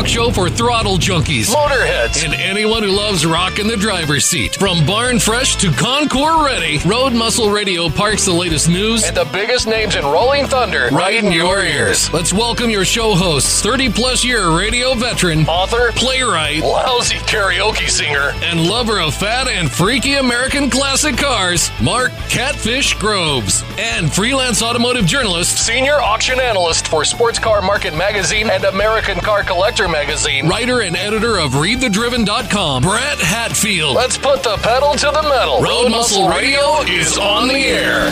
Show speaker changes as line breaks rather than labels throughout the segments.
talk show for throttle junkies,
Motorheads.
and anyone who loves rock in the driver's seat. From barn fresh to Concours ready, Road Muscle Radio parks the latest news
And the biggest names in Rolling Thunder.
right in your ears. Let's welcome your show hosts, 30 plus year radio veteran,
Author.
playwright,
Lousy karaoke singer.
and lover of fat and freaky American classic cars, Mark Catfish Groves, and freelance automotive journalist,
Senior auction analyst for Sports Car Market Magazine and American Car Collector Magazine.
writer and editor of ReadTheDriven.com, Brett Hatfield.
Let's put the pedal to the metal.
Road Muscle Radio is on the air.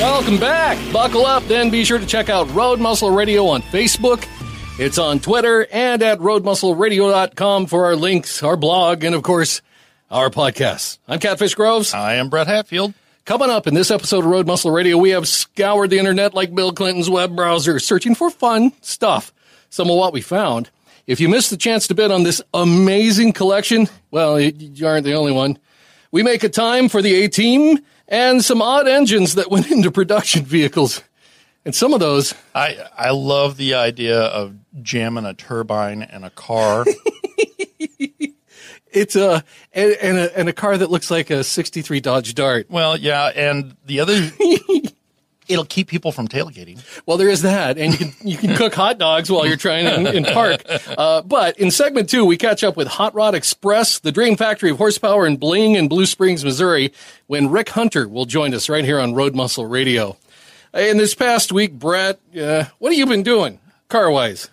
Welcome back. Buckle up, then be sure to check out Road Muscle Radio on Facebook. It's on Twitter and at roadmuscleradio.com for our links, our blog, and of course, our podcasts. I'm Catfish Groves.
I am Brett Hatfield.
Coming up in this episode of Road Muscle Radio, we have scoured the internet like Bill Clinton's web browser, searching for fun stuff. Some of what we found. If you missed the chance to bid on this amazing collection, well, you- you aren't the only one. We make a time for the A team and some odd engines that went into production vehicles. And some of those,
I I love the idea of jamming a turbine in a car.
it's a and, and a and a car that looks like a '63 Dodge Dart.
well, yeah, and the other it'll keep people from tailgating.
Well, there is that, and you can you can cook hot dogs while you're trying in, in park. Uh, but in segment two, we catch up with Hot Rod Express, the dream factory of horsepower and bling in Blue Springs, Missouri, when Rick Hunter will join us right here on Road Muscle Radio. In this past week, Brett, uh, what have you been doing car wise?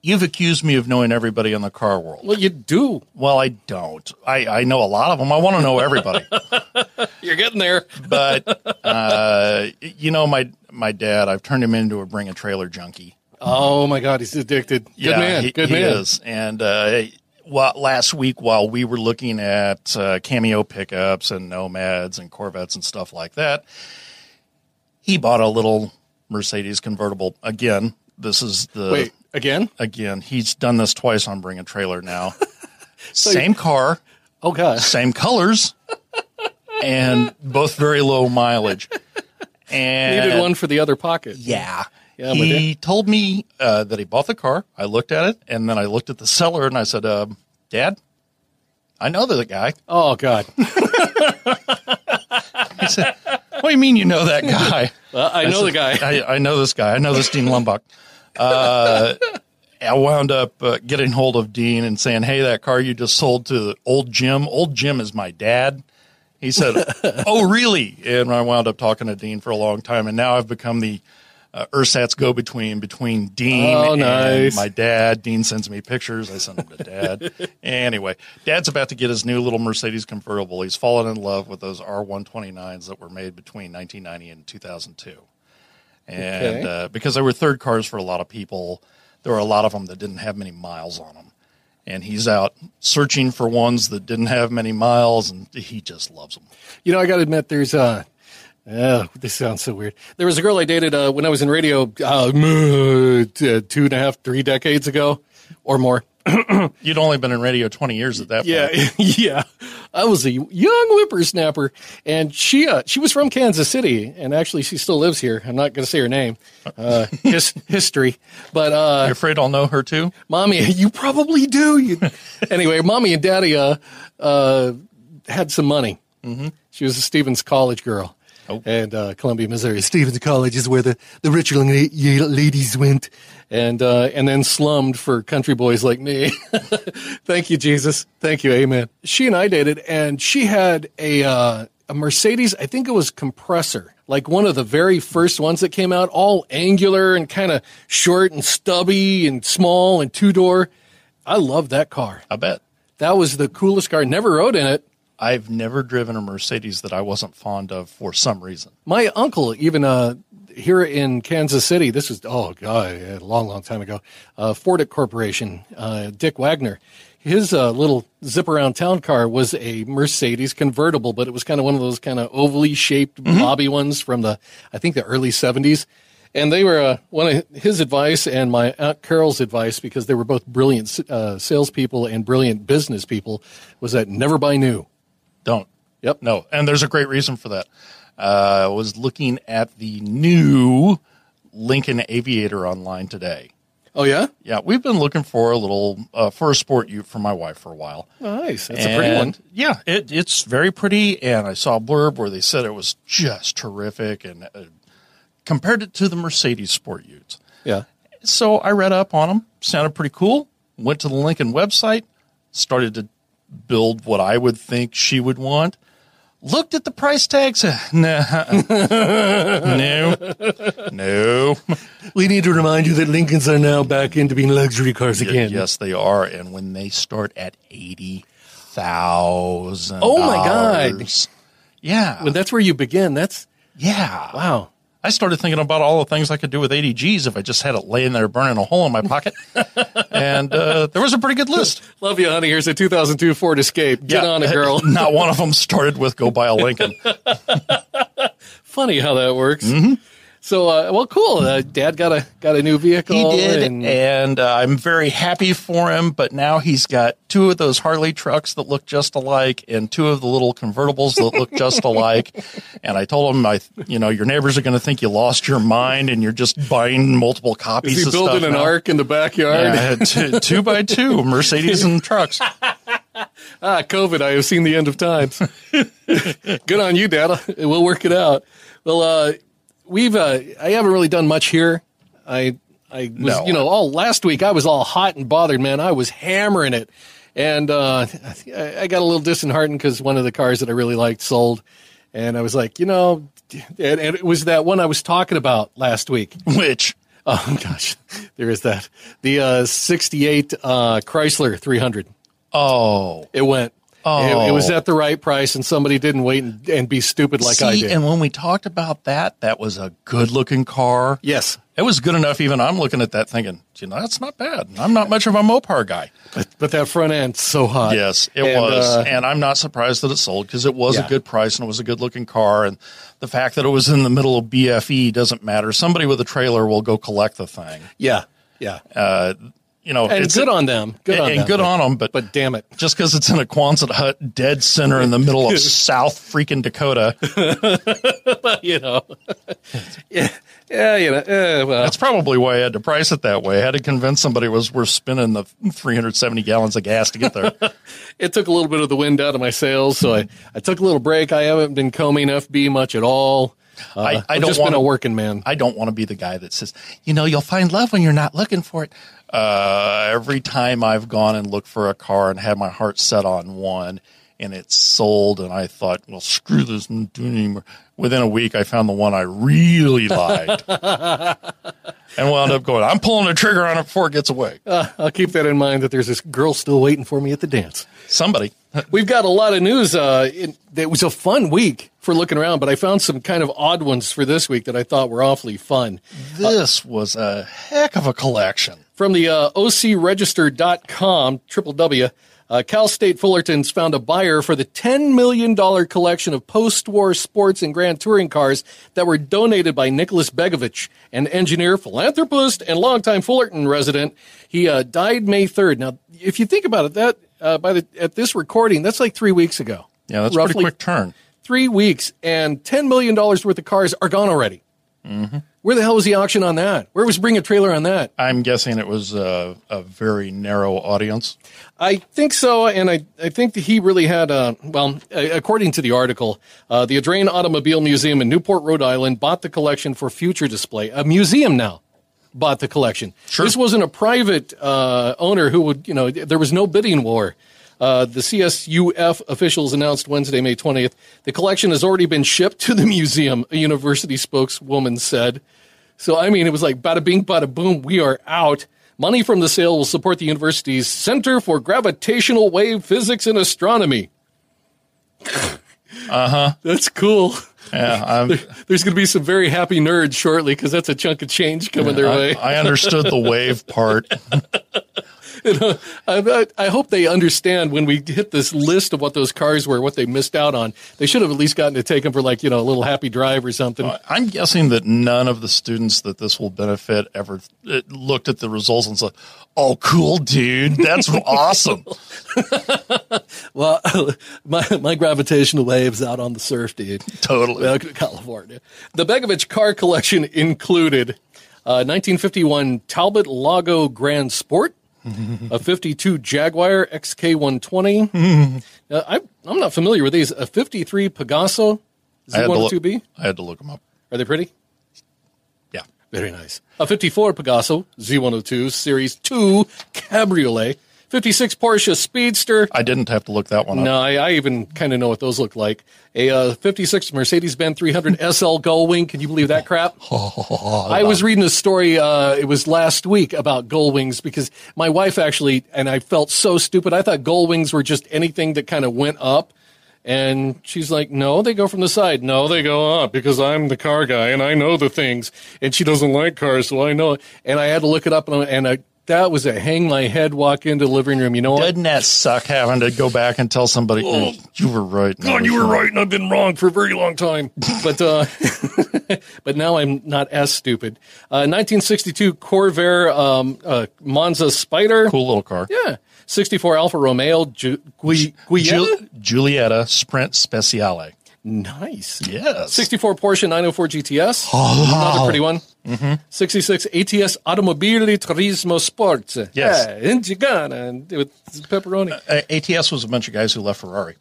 You've accused me of knowing everybody in the car world.
Well, you do.
Well, I don't. I, I know a lot of them. I want to know everybody.
You're getting there.
but uh, you know, my my dad, I've turned him into a bring a trailer junkie.
Oh my God, he's addicted. Good
yeah,
man.
He,
Good
he
man.
is. And uh, well, last week, while we were looking at uh, cameo pickups and nomads and Corvettes and stuff like that, he bought a little Mercedes convertible. Again, this is the
Wait, again?
again. He's done this twice on Bring a Trailer now. same car,
Oh God.
same colors, and both very low mileage. And
Needed one for the other pocket.
yeah.
Yeah,
he told me uh, that he bought the car. I looked at it, and then I looked at the seller, and I said, uh, "Dad, I know the guy."
Oh God.
He said, "What do you mean you know that guy?"
Well, I know the guy.
I, I know this guy. I know this Dean Lumbach. Uh, I wound up uh, getting hold of Dean and saying, "Hey, that car you just sold to old Jim. Old Jim is my dad." He said, "Oh, really?" And I wound up talking to Dean for a long time, and now I've become the uh, ersatz go-between between Dean
Oh,
and
nice.
my dad. Dean sends me pictures. I send them to Dad. anyway, Dad's about to get his new little Mercedes convertible. He's fallen in love with those R129s that were made between 1990 and 2002 and
Okay.
uh, because they were third cars for a lot of people, there were a lot of them that didn't have many miles on them. And he's out searching for ones that didn't have many miles, and he just loves them.
You know, I got to admit, there's uh, uh, this sounds so weird. There was a girl I dated uh, when I was in radio uh, two and a half, three decades ago or more.
You'd only been in radio 20 years at that point.
Yeah,
point.
yeah. I was a young whippersnapper, and she uh, she was from Kansas City, and actually she still lives here. I'm not going to say her name, uh, his, history, but uh,
You're afraid I'll know her too?
mommy, you probably do. You, anyway, mommy and daddy uh, uh, had some money. Mm-hmm. She was a Stephens College girl.
Oh.
And uh, Columbia, Missouri. Stephens College is where the, the la- ladies went, and uh, and then slummed for country boys like me. Thank you, Jesus. Thank you, Amen. She and I dated, and she had a uh, a Mercedes. I think it was compressor, like one of the very first ones that came out, all angular and kind of short and stubby and small and two door. I love that car.
I bet.
That was the coolest car. Never rode in it.
I've never driven a Mercedes that I wasn't fond of for some reason.
My uncle, even uh, here in Kansas City, this was oh god, a long, long time ago. Uh, Fordic Corporation, uh, Dick Wagner, his uh, little zip around town car was a Mercedes convertible, but it was kind of one of those kind of ovally shaped bobby ones from the I think the early seventies. And they were uh, one of his advice and my aunt Carol's advice because they were both brilliant uh, salespeople and brilliant business people was that never buy new.
Don't.
Yep.
No. And there's a great reason for that. Uh, I was looking at the new Lincoln Aviator online today.
Oh yeah,
Yeah, we've been looking for a little uh, for a sport ute for my wife for a while.
nice. That's a pretty one.
Yeah, it, it's very pretty. And I saw a blurb where they said it was just terrific and uh, compared it to the Mercedes Sport Utes.
Yeah.
So I read up on them. Sounded pretty cool. Went to the Lincoln website. Started to build what I would think she would want. Looked at the price tags. Uh, nah, no, no.
We need to remind you that Lincolns are now back into being luxury cars again.
Yes, they are. And when they start at 80000
Oh, my God.
Yeah,
When that's where you begin. That's
yeah.
wow.
I started thinking about all the things I could do with 80 Gs if I just had it laying there burning a hole in my pocket. and uh, there was a pretty good list.
Love you, honey. Here's a 2002 Ford Escape. Get on it, girl.
Not one of them started with "Go buy a Lincoln."
Funny how that works.
Mm-hmm.
So, uh, well, cool. Uh, Dad got a got a new vehicle.
He did,
and-
and, uh, I'm very happy for him. But now he's got two of those Harley trucks that look just alike, and two of the little convertibles that look just alike. And I told him, I, you know, your neighbors are going to think you lost your mind, and you're just buying multiple copies.
is he
of
building an
now.
ark in the backyard?
Yeah, two, two by two Mercedes and trucks.
Ah, COVID, I have seen the end of times. Good on you, Dad. We'll work it out. Well, uh, we've, uh, I haven't really done much here. I, I was,
No.
you know, all last week I was all hot and bothered, man. I was hammering it. And, uh, I, I got a little disheartened because one of the cars that I really liked sold. And I was like, you know, and, and it was that one I was talking about last week.
Which
Oh gosh, there is that. The uh, 68 uh, Chrysler 300.
oh,
It went.
Oh.
It, it was at the right price, and somebody didn't wait and, and be stupid like I did.
and when we talked about that, that was a good looking car.
yes,
It was good enough. Even I'm looking at that thinking, you know, that's not bad. I'm not much of a Mopar guy.
but, but that front end so hot.
Yes, it
And,
was,
uh,
and I'm not surprised that it sold because it was
Yeah.
a good price and it was a good looking car. And the fact that it was in the middle of BFE doesn't matter. Somebody with a trailer will go collect the thing.
yeah, yeah.
You know,
and
it's
good on them. Good
and,
on
and
them.
good
but,
on them. But
But damn it,
just because it's in a Quonset hut, dead center in the middle of South freaking Dakota,
you know. yeah, yeah, you know. Uh, well,
that's probably why I had to price it that way. I had to convince somebody it was worth spending the 370 gallons of gas to get there.
it took a little bit of the wind out of my sails, so I, I took a little break. I haven't been combing FB much at all. Uh,
I- I don't
just
wanna-
a working man.
I don't want to be the guy that says, you know, you'll find love when you're not looking for it. Uh, every time I've gone and looked for a car and had my heart set on one and it's sold, and I thought, well, screw this, I'm doing anymore. Within a week, I found the one I really liked and wound up going, I'm pulling the trigger on it before it gets away.
Uh, I'll keep that in mind that there's this girl still waiting for me at the dance.
Somebody.
We've got a lot of news. Uh, it, it was a fun week for looking around, but I found some kind of odd ones for this week that I thought were awfully fun.
This was a heck of a collection.
From the uh, OCRegister.com, triple W, uh, Cal State Fullerton's found a buyer for the $10 million collection of post war sports and grand touring cars that were donated by Nicholas Begovich, an engineer, philanthropist, and longtime Fullerton resident. He uh, died May 3rd. Now, if you think about it, that uh, by the at this recording, that's like three weeks ago.
Yeah, that's a pretty quick turn.
three weeks, and $10 million worth of cars are gone already. Where the hell was the auction on that? Where was Bring a Trailer on that?
I'm guessing it was a, a very narrow audience.
I think so, and I, I think that he really had, a, well, according to the article, uh, the Audrain Automobile Museum in Newport, Rhode Island bought the collection for future display. A museum now bought the collection.
Sure.
This wasn't a private uh, owner who would, you know, there was no bidding war. Uh, the CSUF officials announced Wednesday, May 20th, the collection has already been shipped to the museum, a university spokeswoman said. So, I mean, it was like bada bing, bada boom, we are out. Money from the sale will support the university's Center for Gravitational Wave Physics and Astronomy. uh huh. That's cool.
Yeah, I'm,
There's going to be some very happy nerds shortly because that's a chunk of change coming their
I,
way.
I understood the wave part.
I, I, I hope they understand when we hit this list of what those cars were, what they missed out on. They should have at least gotten to take them for like you know a little happy drive or something.
I'm guessing that none of the students that this will benefit ever uh, looked at the results and said, "Oh, cool, dude, that's awesome."
Well, my my gravitational waves out on the surf, dude.
Totally.
Welcome California. The Begovich car collection included Uh, 1951 Talbot Lago Grand Sport. A 52 Jaguar XK120. uh, I, I'm not familiar with these. A 53 Pegaso
I had, to look,
Z102B.
I had to look them up.
Are they pretty?
Yeah.
Very nice. A 54 Pegaso Z102 Series 2 Cabriolet. 56 Porsche Speedster.
I didn't have to look that one up.
No, I, I even kind of know what those look like. A uh, 56 Mercedes Benz 300 SL Gullwing. Can you believe that crap? I was reading a story, uh, it was last week about Gullwings because my wife actually, and I felt so stupid. I thought Gullwings were just anything that kind of went up. And she's like, no, they go from the side. No, they go up because I'm the car guy and I know the things. And she doesn't like cars, so I know it. And I had to look it up and, I- and I, that was a hang my head, walk into the living room. You know what?
Doesn't that suck having to go back and tell somebody "Mm, you were right?
Oh. God, you were
wrong."
right, and I've been wrong for a very long time. But uh, but now I'm not as stupid. Uh, 1962 Corvair um, uh, Monza Spider.
Cool little car.
Yeah. 64 Alfa Romeo Ju- Gui- Giulietta?
Giulietta Sprint Speciale.
Nice.
Yes.
64 Porsche 904 GTS. Another pretty one. Mm-hmm. 66 ATS Automobili Turismo Sports.
Yes.
Yeah, in Gigana with pepperoni.
Uh, ATS was a bunch of guys who left Ferrari.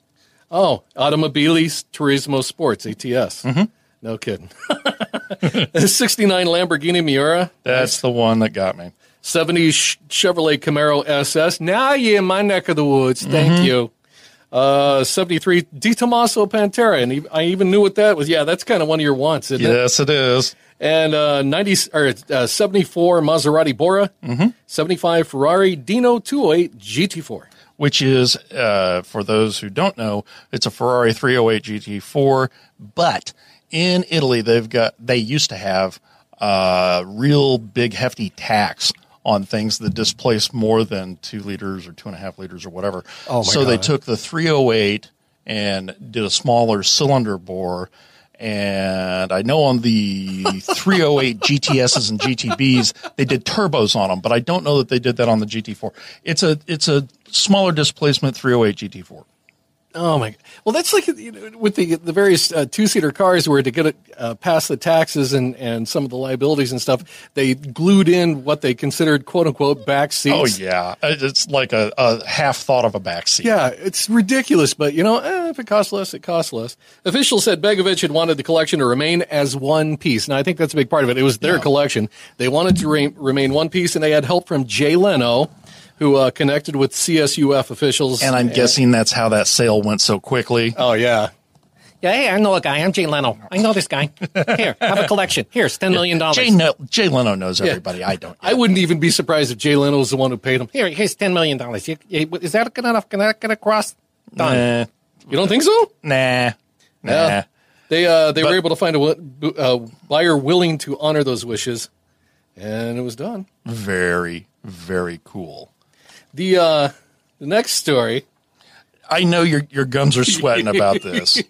Oh, Automobili Turismo Sports, ATS.
Mm-hmm.
No kidding. 69 Lamborghini Miura,
That's the one that got me.
70 Chevrolet Camaro SS. Now you're in my neck of the woods. Thank
Mm-hmm.
you. Uh, 73 De Tomaso Pantera. And I even knew what that was. Yeah, that's kind of one of your wants, isn't it?
Yes, it is.
And uh, 90 or uh, 74 Maserati Bora.
Mm-hmm.
75 Ferrari Dino 208 GT4.
Which is, uh, for those who don't know, it's a Ferrari 308 GT4. But in Italy, they've got they used to have uh, real big hefty tax on things that displace more than two liters or two and a half liters or whatever.
Oh, my
so they took the 308 and did a smaller cylinder bore. And I know on the 308 GTSs and GTBs, they did turbos on them, but I don't know that they did that on the GT4. It's a it's a smaller displacement 308 GT4.
Oh my! Well, that's like you know, with the the various uh, two seater cars, where to get it uh, past the taxes and and some of the liabilities and stuff, they glued in what they considered "quote unquote" back seats.
Oh yeah, it's like a, a half thought of a backseat.
Yeah, it's ridiculous, but you know, eh, if it costs less, it costs less. Officials said Begovich had wanted the collection to remain as one piece, and I think that's a big part of it. It was their collection; they wanted to re- remain one piece, and they had help from Jay Leno, who uh, connected with CSUF officials.
And I'm guessing that's how that sale went so quickly.
oh yeah,
Yeah, hey, I know a guy. I'm Jay Leno. I know this guy. Here, have a collection. Here's ten million dollars.
Jay, no, Jay Leno knows everybody. I don't.
I wouldn't even be surprised if Jay Leno was the one who paid him.
Here, here's ten million dollars. Is that good enough? Can that get across? Done.
Nah,
You don't think so?
nah, nah.
Yeah. They uh, they
But-
were able to find a wi- uh, buyer willing to honor those wishes, and it was done.
Very, very cool.
The uh, the next story.
I know your your gums are sweating about this.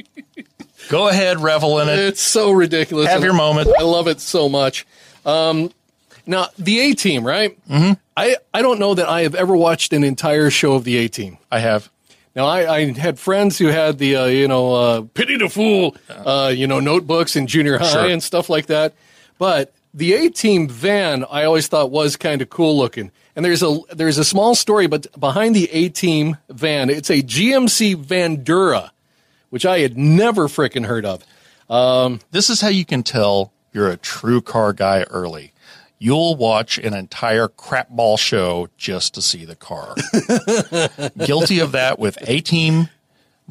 Go ahead, revel in it.
It's so ridiculous.
Have your moment.
I love it so much. Um, now the A Team, right? Mm-hmm. I I don't know that I have ever watched an entire show of the A Team.
I have.
Now I, I had friends who had the uh, you know uh, pity the fool uh, you know notebooks in junior high
Sure.
and stuff like that, but the A Team van I always thought was kind of cool looking. And there's a there's a small story, but behind the A Team van, it's a GMC Vandura, which I had never frickin' heard of.
Um, this is how you can tell you're a true car guy early. You'll watch an entire crapball show just to see the car. Guilty of that with A Team,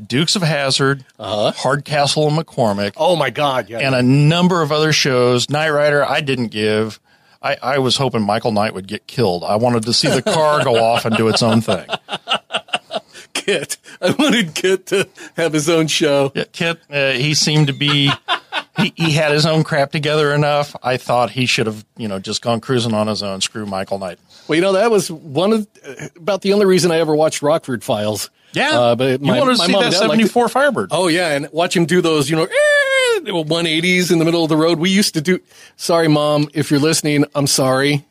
Dukes of Hazzard, Hardcastle and McCormick,
Oh my God! Yeah,
and a number of other shows. Knight Rider, I didn't give. I, I was hoping Michael Knight would get killed. I wanted to see the car go off and do its own thing.
KITT. I wanted KITT to have his own show.
Yeah, KITT, uh, he seemed to be. He, he had his own crap together enough. I thought he should have, you know, just gone cruising on his own. Screw Michael Knight.
Well, you know that was one of uh, about the only reason I ever watched Rockford Files. Uh, but
you
my,
wanted to
my
see
mom
that
liked it.
seventy four Firebird.
Oh yeah, and watch him do those, you know, eh, 180s in the middle of the road. We used to do. Sorry, mom, if you're listening, I'm sorry.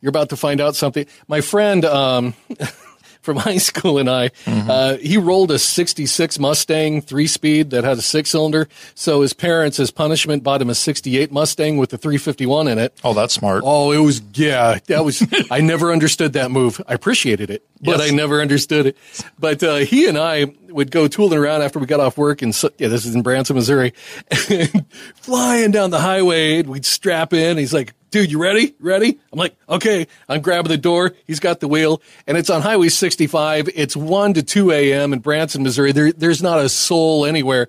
You're about to find out something. My friend, um, from high school and I. Uh, he rolled a 66 Mustang three speed that had a six cylinder. So his parents, as punishment, bought him a 68 Mustang with the 351 in it.
Oh, that's smart.
Oh, it was yeah. That was I never understood that move. I appreciated it, but
Yes.
I never understood it. But uh, he and I would go tooling around after we got off work, and so, yeah, this is in Branson, Missouri, and flying down the highway. And we'd strap in. He's like, "Dude, you ready? Ready?" I'm like, "Okay." I'm grabbing the door. He's got the wheel, and it's on Highway 65. It's one to two a.m. in Branson, Missouri. There, there's not a soul anywhere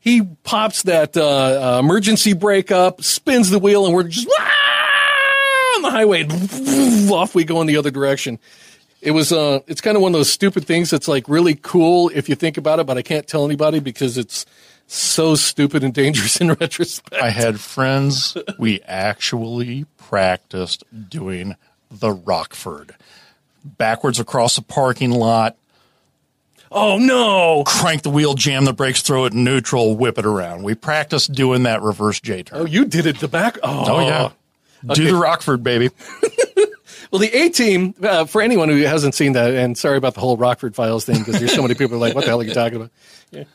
he pops that uh, uh, emergency brake up, spins the wheel, and we're just on the highway. Off we go in the other direction. It was uh, it's kind of one of those stupid things that's like really cool if you think about it, but I can't tell anybody because it's so stupid and dangerous in retrospect.
I had friends. We actually practiced doing the Rockford backwards across a parking lot.
oh no!
Crank the wheel, jam the brakes, throw it in neutral, whip it around. We practiced doing that reverse J turn.
Oh, you did it the back. Oh,
Oh, yeah. Do the Rockford, baby.
Well, the A team, uh, for anyone who hasn't seen that, and sorry about the whole Rockford Files thing, because there's so many people are like, what the hell are you talking about?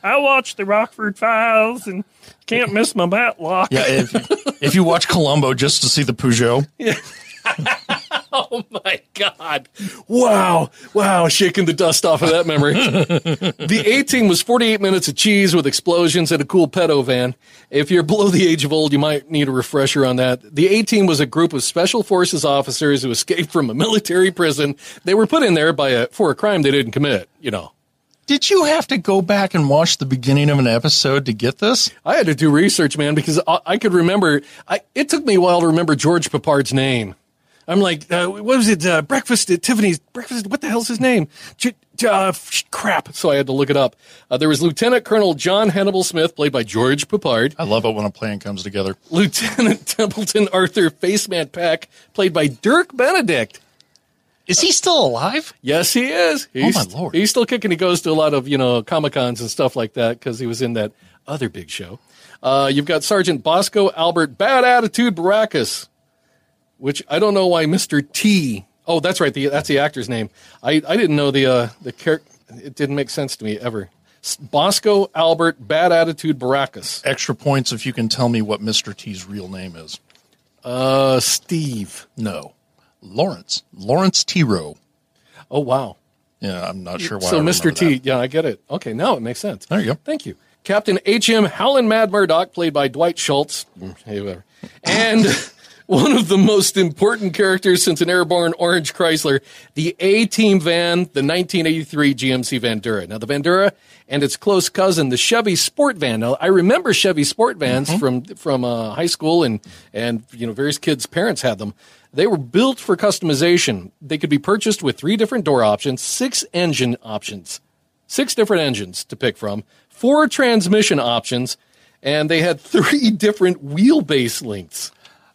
I watched the Rockford Files and can't miss my Matlock.
Yeah, if, if you watch Columbo just to see the Peugeot,
Oh my God. Wow. Wow. Shaking the dust off of that memory. the A team was 48 minutes of cheese with explosions and a cool pedo van. If you're below the age of old, you might need a refresher on that. The A team was a group of special forces officers who escaped from a military prison. They were put in there by a, for a crime they didn't commit, you know.
did you have to go back and watch the beginning of an episode to get this?
I had to do research, man, because I, I could remember. I, it took me a while to remember George Peppard's name. I'm like, uh, what was it? Uh, breakfast at Tiffany's. Breakfast. What the hell's his name? J- uh, crap. So I had to look it up. Uh, there was Lieutenant Colonel John Hannibal Smith, played by George Peppard.
I love it when a plan comes together.
Lieutenant Templeton Arthur Faceman Peck, played by Dirk Benedict.
Is he still alive?
Yes, he is. He's,
Oh, my Lord.
He's still kicking. He goes to a lot of, you know, Comic Cons and stuff like that because he was in that other big show. Uh, you've got Sergeant Bosco Albert Bad Attitude Baracus, which I don't know why Mr. T. Oh, that's right. The, that's the actor's name. I, I didn't know the, uh, the character. It didn't make sense to me ever. Bosco Albert Bad Attitude Baracus.
Extra points if you can tell me what Mr. T's real name is.
Uh, Steve.
No. Lawrence. Lawrence Tero.
Oh, wow.
Yeah, I'm not sure why.
So
I
Mr. T,
that.
yeah, I get it. Okay, now it makes sense.
There you go.
Thank you. Captain H.M. Howling Mad Murdock, played by Dwight Schultz. Mm, Hey, whatever. And one of the most important characters since an airborne orange Chrysler, the A-Team van, the 1983 GMC Vandura. Now, the Vandura and its close cousin, the Chevy Sport Van. Now, I remember Chevy Sport Vans from from uh, high school, and and you know various kids' parents had them. They were built for customization. They could be purchased with three different door options, six engine options six different engines to pick from, four transmission options, and they had three different wheelbase lengths.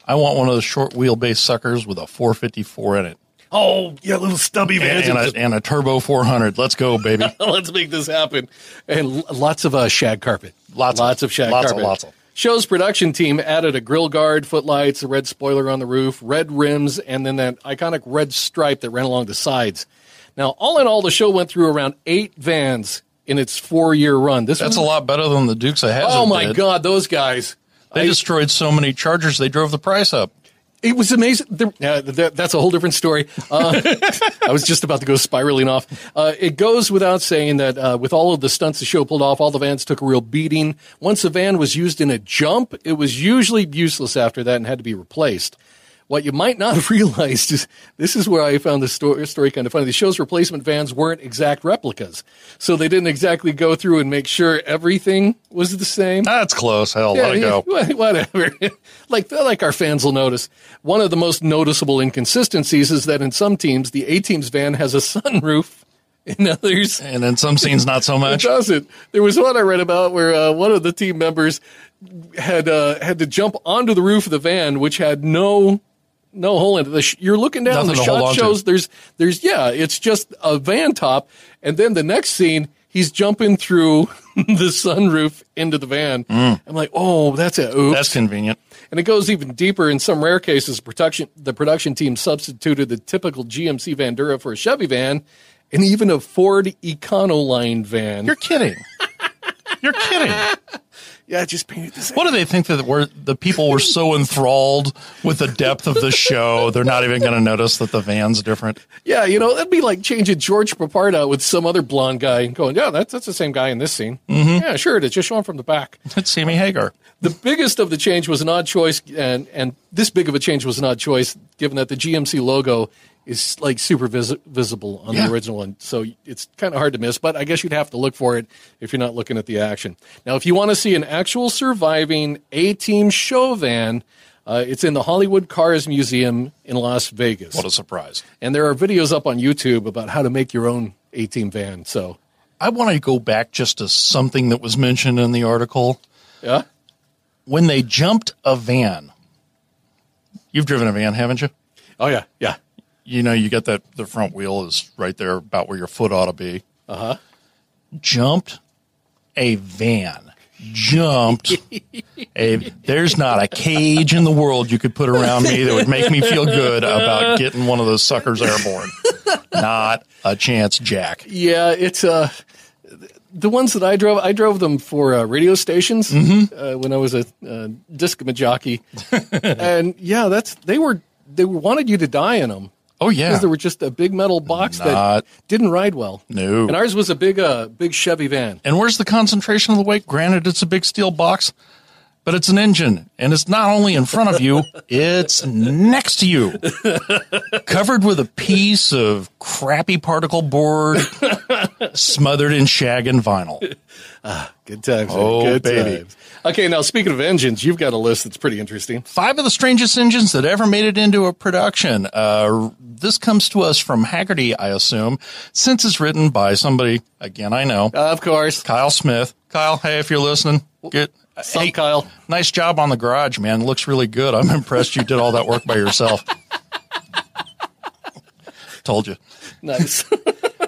I want one of those short wheelbase suckers with a 454 in it
Oh, yeah, little stubby
and, and, a, and a turbo 400. Let's go, baby.
Let's make this happen. And lots of uh, shag carpet.
Lots
lots of shag
lots of-
carpet.
lots of.
Show's production team added a grill guard, footlights, a red spoiler on the roof, red rims, and then that iconic red stripe that ran along the sides. Now, all in all, the show went through around eight vans in its four-year run. This
That's
was
a lot better than the Dukes of Hazzard.
Oh my
did.
God, those guys!
They
I-
destroyed so many Chargers, they drove the price up.
It was amazing. There, uh, that, that's a whole different story. Uh, I was just about to go spiraling off. Uh, it goes without saying that uh, with all of the stunts the show pulled off, all the vans took a real beating. Once a van was used in a jump, it was usually useless after that and had to be replaced. What you might not have realized is this is where I found the story, story kind of funny. The show's replacement vans weren't exact replicas, so they didn't exactly go through and make sure everything was the same.
That's close. Hell, let it go.
yeah, Whatever. like like our fans will notice. One of the most noticeable inconsistencies is that in some teams, the A team's van has a sunroof. In others,
And in some scenes, not so
it
much.
doesn't. There was one I read about where uh, one of the team members had uh, had to jump onto the roof of the van, which had no no hole in it. The sh- you're looking down.
Nothing
the shot
on to.
shows there's there's yeah, it's just a van top, and then the next scene he's jumping through the sunroof into the van. I'm like, oh, that's it. Oops.
Mm. That's convenient.
And it goes even deeper. In some rare cases, production the production team substituted the typical GMC Vandura for a Chevy van, and even a Ford Econoline van.
You're kidding. You're kidding.
Yeah, just painted the same.
What do they think that we're, the people were so enthralled with the depth of the show, they're not even going to notice that the van's different?
Yeah, you know, that'd be like changing George Peppard with some other blonde guy and going, yeah, that's, that's the same guy in this scene. Mm-hmm. Yeah, sure it is. Just show him from the back.
It's Sammy Hagar.
The biggest of the change was an odd choice, and, and this big of a change was an odd choice, given that the GMC logo is like super vis- visible on
Yeah.
the original one. So it's kind of hard to miss, but I guess you'd have to look for it if you're not looking at the action. Now, if you want to see an actual surviving A Team show van, uh, it's in the Hollywood Cars Museum in Las Vegas.
What a surprise.
and there are videos up on YouTube about how to make your own A Team van. So,
I want to go back just to something that was mentioned in the article.
yeah.
When they jumped a van, you've driven a van, haven't you?
Oh, yeah. Yeah.
You know, you got that, the front wheel is right there about where your foot ought to be. Uh huh. Jumped a van. Jumped a, there's not a cage in the world you could put around me that would make me feel good about getting one of those suckers airborne. Not a chance, Jack.
Yeah, it's uh the ones that I drove. I drove them for uh, radio stations
Mm-hmm.
uh, when I was a uh, disc jockey, and yeah, that's they were they wanted you to die in them.
Oh, yeah.
because there were just a big metal box
Not-
that didn't ride well.
No.
and ours was a big uh big Chevy van.
And where's the concentration of the weight? Granted, it's a big steel box, but it's an engine, and it's not only in front of you, it's next to you, covered with a piece of crappy particle board, smothered in shag and vinyl.
Good times.
Oh,
good
baby.
times. Okay, now speaking of engines, you've got a list that's pretty interesting.
Five of the strangest engines that ever made it into a production. Uh, this comes to us from Hagerty, I assume, since it's written by somebody, again, I know,
of course,
Kyle Smith. Kyle, hey, if you're listening, get. Hey,
Kyle.
Nice job on the garage, man. Looks really good. I'm impressed you did all that work by yourself. Told you.
Nice.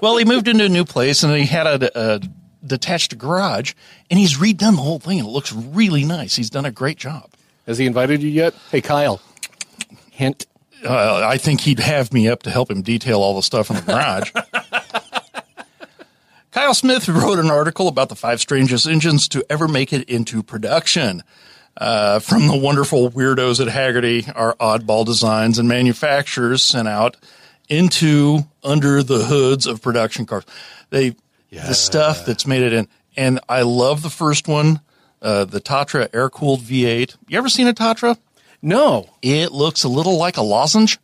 Well, he moved into a new place and he had a, a detached garage and he's redone the whole thing. and It looks really nice. He's done a great job.
Has he invited you yet? Hey, Kyle. Hint.
Uh, I think he'd have me up to help him detail all the stuff in the garage. Kyle Smith wrote an article about the five strangest engines to ever make it into production. Uh, from the wonderful weirdos at Hagerty, our oddball designs and manufacturers sent out into under the hoods of production cars. They the stuff that's made it in, and I love the first one, uh, the Tatra air cooled V8. You ever seen a Tatra?
No.
It looks a little like a lozenge.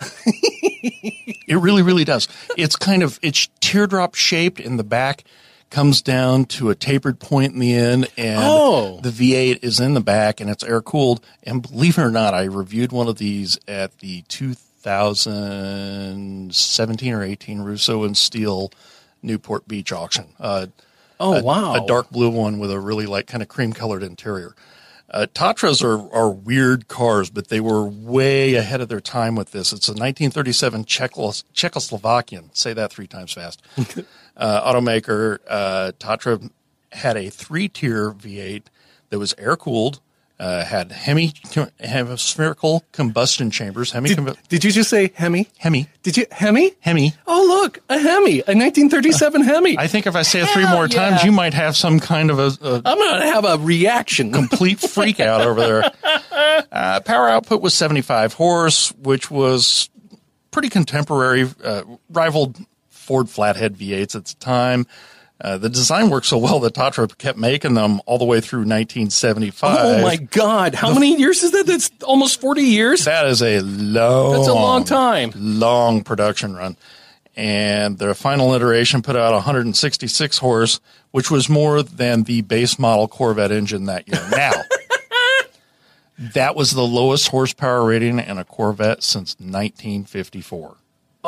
it really, really does. It's kind of it's teardrop shaped in the back, comes down to a tapered point in the end, and
Oh.
the V8 is in the back and it's air cooled. And believe it or not, I reviewed one of these at the 2017 or 18 Russo and Steele Newport Beach auction. Uh,
Oh,
a,
wow.
a dark blue one with a really like kind of cream colored interior. Uh, Tatras are, are weird cars, but they were way ahead of their time with this. It's a 1937 Czechos- Czechoslovakian, say that three times fast, uh, automaker. Uh, Tatra had a three tier V8 that was air cooled, uh, had hemi hemispherical combustion chambers. Hemi,
Did, did you just say Hemi?
hemi,
Did you Hemi?
hemi.
Oh, look, a Hemi, a 1937 Hemi.
I think if I say it three
Hell
more times, you might have some kind of a, a
I'm to have a reaction.
complete freak out over there. Uh, power output was 75 horse, which was pretty contemporary, uh, rivaled Ford flathead V8s at the time. Uh, the design worked so well that Tatra kept making them all the way through 1975.
Oh my God! How many years is that? That's almost 40 years.
That is a long,
That's a long time.
long production run. And their final iteration put out 166 horse, which was more than the base model Corvette engine that year. Now, that was the lowest horsepower rating in a Corvette since 1954.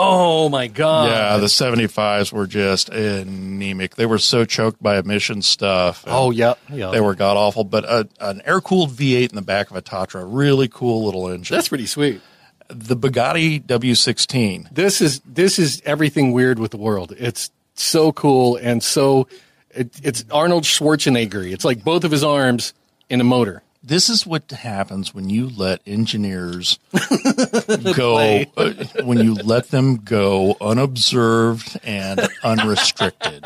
Oh my God!
yeah, the 75s were just anemic. They were so choked by emission stuff.
Oh yeah, yeah.
They were god awful, but a, an air cooled V8 in the back of a Tatra, really cool little engine.
That's pretty sweet.
the Bugatti W16.
This is this is everything weird with the world. It's so cool and so. It, it's Arnold Schwarzenegger. It's like both of his arms in a motor.
This is what happens when you let engineers go, uh, when you let them go unobserved and unrestricted,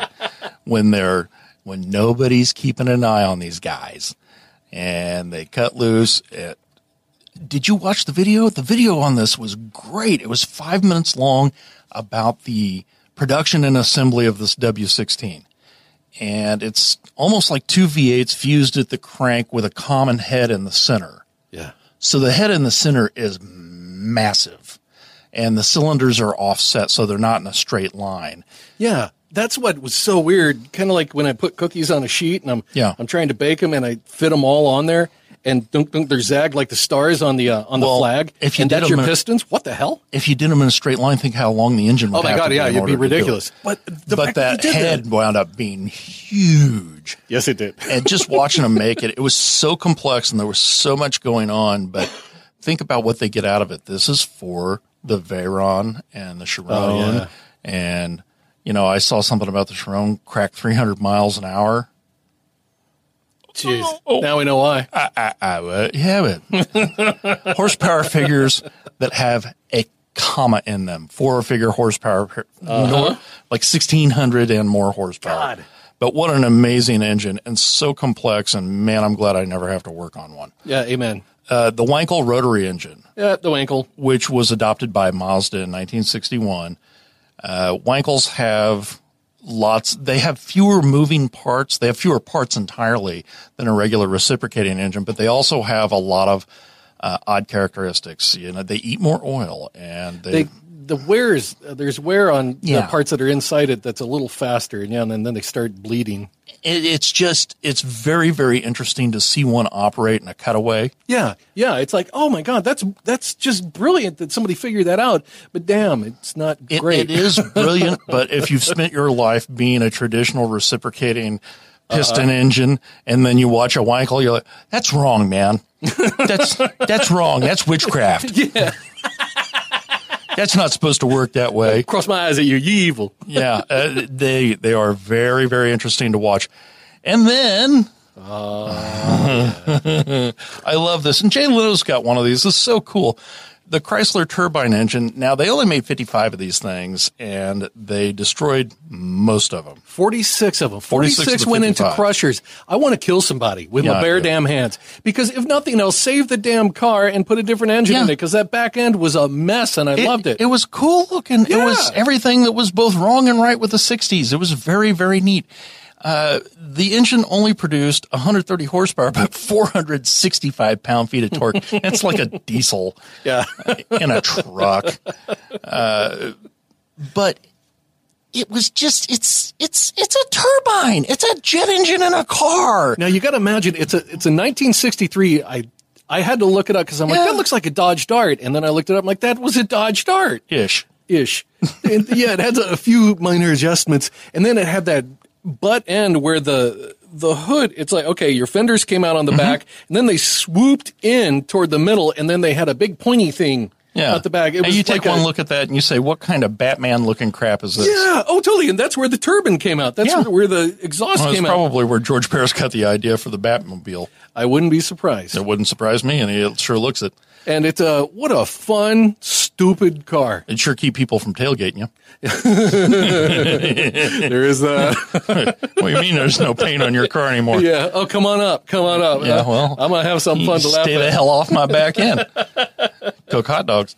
when they're, when nobody's keeping an eye on these guys and they cut loose. It, did you watch the video? The video on this was great. It was five minutes long about the production and assembly of this W16 and it's almost like two V8s fused at the crank with a common head in the center.
Yeah.
So the head in the center is massive and the cylinders are offset so they're not in a straight line.
Yeah. That's what was so weird. Kind of like when I put cookies on a sheet and I'm
Yeah.
I'm trying to bake them and I fit them all on there and dunk dunk they're zagged like the stars on the uh, on the flag.
if you
and
did
that's
them
your
in-
pistons. What the hell?
If you did them in a straight line, think how long the engine would
Oh my
have
god,
to
yeah,
in
you'd be
to do it.
ridiculous. But the
But that
you did
head wound up being huge.
Yes, it did.
and just watching them make it, it was so complex and there was so much going on. But think about what they get out of it. This is for the Veyron and the Chiron.
Oh, yeah.
And, you know, I saw something about the Chiron crack 300 miles an hour.
Jeez. Now we know why.
I, I, uh, yeah, but horsepower figures that have a comma in them, four figure horsepower, nor- like 1600 and more horsepower.
God.
But what an amazing engine and so complex. And man, I'm glad I never have to work on one.
Yeah, amen.
Uh, the Wankel rotary engine,
Yeah, the Wankel.
which was adopted by Mazda in 1961. Uh, Wankels have lots, they have fewer moving parts. They have fewer parts entirely than a regular reciprocating engine, but they also have a lot of uh, odd characteristics. You know, they eat more oil and they,
They the wears uh, there's wear on
Yeah.
the parts that are inside it that's a little faster, and yeah, and then, then they start bleeding.
it, it's just, it's very, very interesting to see one operate in a cutaway.
Yeah, yeah. It's like, oh my god, that's that's just brilliant that somebody figured that out. But damn, it's not
It,
great.
it is brilliant, but if you've spent your life being a traditional reciprocating piston engine and then you watch a Wankel, you're like, that's wrong, man. That's that's wrong. That's witchcraft. Yeah. That's not supposed to work that way.
Cross my eyes at you, you evil.
Yeah, uh, they they are very very interesting to watch. And then I love this. And Jay Leno's got one of these. This is so cool. The Chrysler turbine engine. Now they only made 55 of these things and they destroyed most of them.
Forty six of them.
46
Forty six
of the
went into crushers. I want to kill somebody with
Yeah,
my bare damn hands because if nothing else, save the damn car and put a different engine
Yeah.
in it because that back end was a mess and I loved it.
It was cool looking. It was everything that was both wrong and right with the 60s. It was very, very neat. Uh, the engine only produced 130 horsepower, but 465 pound feet of torque. It's like a diesel
yeah.
in a truck. Uh, but it was just, it's, it's, it's a turbine. It's a jet engine in a car.
Now you got to imagine it's a it's a 1963. I I had to look it up because I'm like that looks like a Dodge Dart, and then I looked it up. I'm like that was a Dodge Dart
Ish.
ish. and yeah, it had a few minor adjustments, and then it had that butt end where the the hood. It's like okay, your fenders came out on the mm-hmm. back, and then they swooped in toward the middle, and then they had a big pointy thing
Yeah.
out the back. It
and you take
like
one
a-
look at that and you say, what kind of Batman looking crap is this?
Yeah. Oh, totally. And that's where the turbine came out. That's
Yeah.
where the exhaust
Well,
came out.
probably where George Barris got the idea for the Batmobile.
I wouldn't be surprised.
It wouldn't surprise me, and it sure looks it.
And it's a what a fun, stupid car.
It sure keep people from tailgating you.
There is that.
What do you mean? There's no paint on your car anymore?
yeah. Oh, come on up. Come on up.
Yeah,
Uh,
well,
I'm gonna have some fun to laugh
Stay the hell off my back end. Cook hot dogs.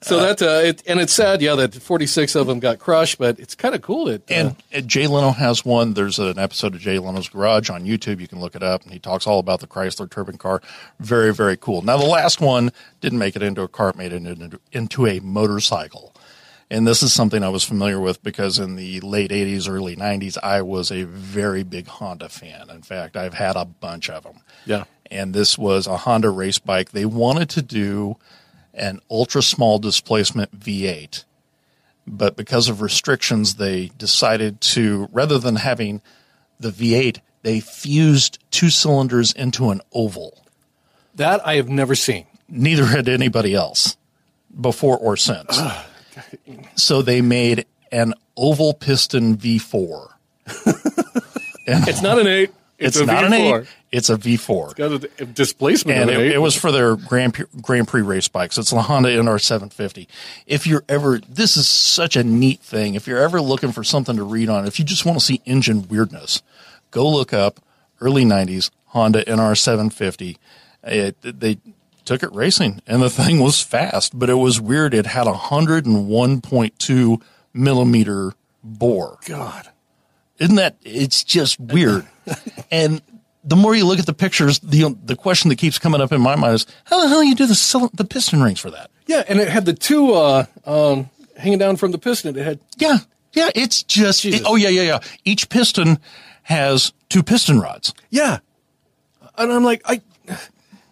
So that uh, it, and it's sad, yeah, that 46 of them got crushed, but it's kind of cool. That uh,
And uh, Jay Leno has one. There's an episode of Jay Leno's Garage on YouTube. You can look it up, and he talks all about the Chrysler turbine car. Very, very cool. Now, the last one didn't make it into a car, it made it into, into a motorcycle. And this is something I was familiar with because in the late 80s, early 90s, I was a very big Honda fan. In fact, I've had a bunch of them.
Yeah.
And this was a Honda race bike. They wanted to do an ultra small displacement V8 but because of restrictions, they decided to, rather than having the V8, they fused two cylinders into an oval.
that I have never seen.
Neither had anybody else before or since. so they made an oval piston V4.
It's not an eight. It's,
It's,
a
not an
V4.
eight. It's a V4
Got a displacement.
and it, it was for their Grand Prix, Grand Prix race bikes. It's the Honda NR 750. If you're ever, this is such a neat thing. If you're ever looking for something to read on, if you just want to see engine weirdness, go look up early 90s Honda NR 750. It, they took it racing, and the thing was fast, but it was weird. It had a 101.2 millimeter bore.
God.
Isn't that? It's just weird. and the more you look at the pictures, the the question that keeps coming up in my mind is, how the hell you do the the piston rings for that?
Yeah, and it had the two uh, um, hanging down from the piston. It had
Yeah, yeah. It's just.
Jesus.
oh yeah, yeah, yeah. Each piston has two piston rods.
yeah, and I'm like, I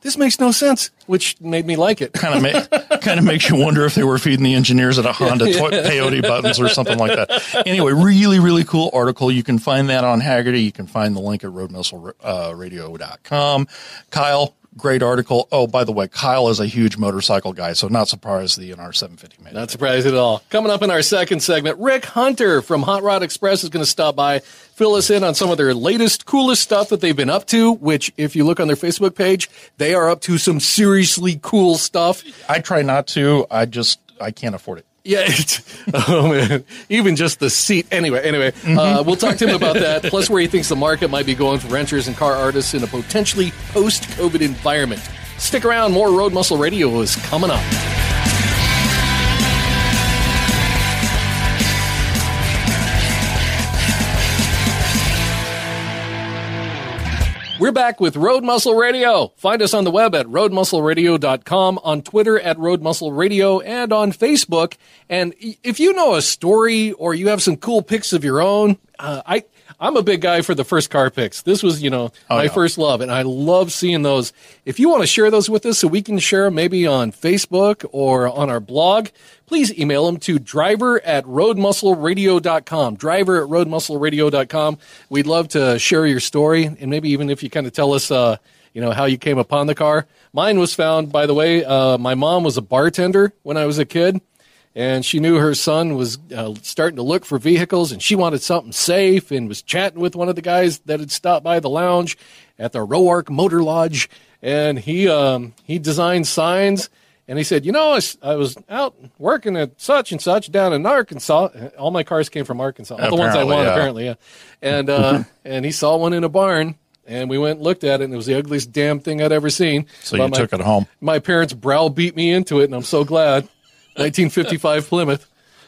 this makes no sense, which made me like it.
Kind of ma- kind of makes you wonder if they were feeding the engineers at a Honda toy- peyote buttons or something like that. Anyway, really, really cool article. You can find that on Hagerty. You can find the link at roadmuscleradio.com. Uh, Kyle, great article. Oh, by the way, Kyle is a huge motorcycle guy, so not surprised the NR 750 made it.
Not surprised at all. Coming up in our second segment, Rick Hunter from Hot Rod Express is going to stop by, fill us in on some of their latest, coolest stuff that they've been up to, which, if you look on their Facebook page, they are up to some seriously cool stuff.
I try not to. I just I can't afford it.
Yeah, it's, oh man, even just the seat. Anyway, anyway, uh, we'll talk to him about that. Plus, where he thinks the market might be going for renters and car artists in a potentially post-COVID environment. Stick around. More Road Muscle Radio is coming up. We're back with Road Muscle Radio. Find us on the web at roadmuscleradio.com, on Twitter at Road Muscle Radio, and on Facebook. And if you know a story or you have some cool pics of your own, uh, I, I'm a big guy for the first car pics. This was, you know, my
yeah.
first love, and I love seeing those. If you want to share those with us so we can share them maybe on Facebook or on our blog, please email them to driver at roadmuscleradio.com. Driver at roadmuscleradio.com. We'd love to share your story, and maybe even if you kind of tell us, uh, you know, how you came upon the car. Mine was found, by the way, uh, my mom was a bartender when I was a kid and she knew her son was uh, starting to look for vehicles and she wanted something safe and was chatting with one of the guys that had stopped by the lounge at the Roark Motor Lodge and he um, he designed signs and he said, "You know, I was out working at such and such down in Arkansas. All my cars came from Arkansas. All the ones I want,
yeah.
apparently, yeah. And uh, and he saw one in a barn." And we went and looked at it, and it was the ugliest damn thing I'd ever seen.
So
But
you
my-
took it home.
my parents browbeat me into it, and I'm so glad. 1955 Plymouth.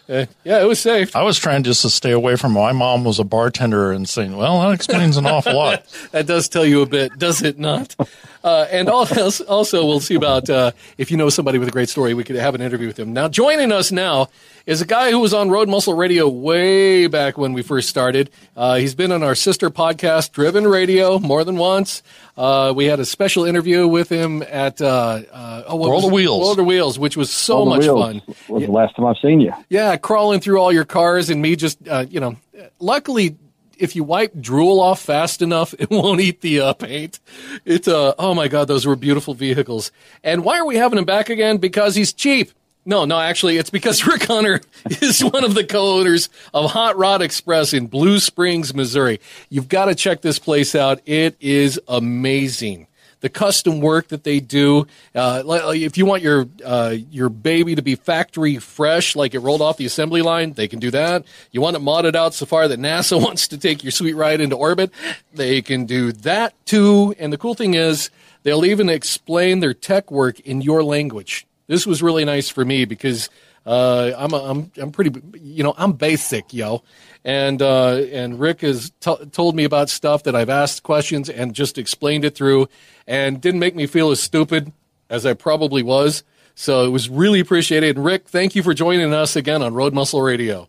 Uh, yeah, it was safe.
I was trying just to stay away from. My mom was a bartender and saying, "Well, that explains an awful lot."
That does tell you a bit, does it not? Uh, and also, also, we'll see about uh, if you know somebody with a great story, we could have an interview with him. Now, joining us now is a guy who was on Road Muscle Radio way back when we first started. Uh, he's been on our sister podcast, Driven Radio, more than once. Uh, we had a special interview with him at uh, uh, oh,
World of? Wheels.
World of Wheels, which was so
the
much fun.
Was the last time I've seen you.
Yeah, crawling through all your cars and me just, uh, you know, luckily, if you wipe drool off fast enough, it won't eat the uh, paint. It's, uh, oh my God, those were beautiful vehicles. And why are we having him back again? Because he's cheap. No, no, actually, it's because Rick Hunter is one of the co-owners of Hot Rod Express in Blue Springs, Missouri. You've got to check this place out. It is amazing the custom work that they do. Uh, if you want your uh, your baby to be factory fresh, like it rolled off the assembly line, they can do that. You want it modded out so far that NASA wants to take your sweet ride into orbit, they can do that too. And the cool thing is, they'll even explain their tech work in your language. This was really nice for me because uh, I'm a, I'm I'm pretty you know I'm basic yo, and uh, and Rick has t- told me about stuff that I've asked questions and just explained it through, and didn't make me feel as stupid as I probably was. So it was really appreciated. And Rick, thank you for joining us again on Road Muscle Radio.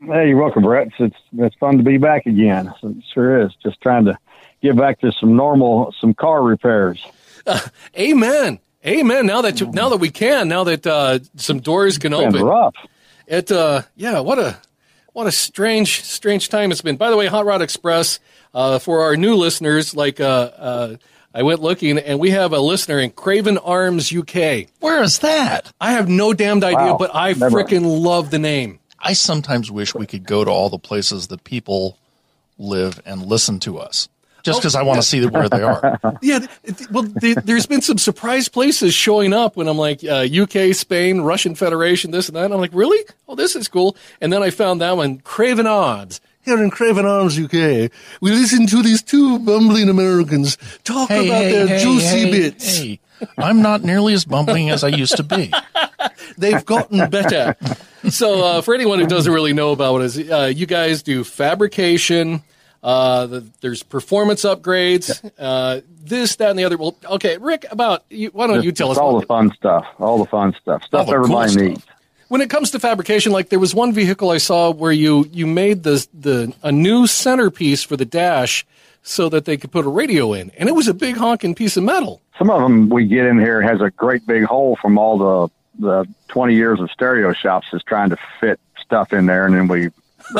Hey, you're welcome, Brett. It's it's fun to be back again. It sure is. Just trying to get back to some normal, some car repairs.
Amen. Amen. Now that you, now that we can, now that uh, some doors can
Been
open,
rough.
It uh yeah, what a what a strange strange time it's been. By the way, Hot Rod Express uh, for our new listeners, like uh, uh, I went looking and we have a listener in Craven Arms, UK.
Where is that?
I have no damned idea,
Wow,
but I
never.
freaking love the name.
I sometimes wish we could go to all the places that people live and listen to us. Just because I want to see where they are.
Yeah, well, th- there's been some surprise places showing up when I'm like uh, UK, Spain, Russian Federation, this and that. And I'm like, really? Oh, this is cool. And then I found that one, Craven Odds. Here in Craven Arms, UK, we listen to these two bumbling Americans talk about their juicy bits.
hey. I'm not nearly as bumbling as I used to be.
They've gotten better. so, uh, for anyone who doesn't really know about it, is uh, you guys do fabrication. Uh, the, there's performance upgrades. Uh, this, that, and the other. Well, okay, Rick. About you, why don't you tell us
all the fun stuff, all the fun stuff, stuff
the cool
everybody needs.
when it comes to fabrication? Like there was one vehicle I saw where you you made the the a new centerpiece for the dash so that they could put a radio in, and it was a big honking piece of metal.
Some of them we get in here has a great big hole from all the the 20 years of stereo shops is trying to fit stuff in there, and then we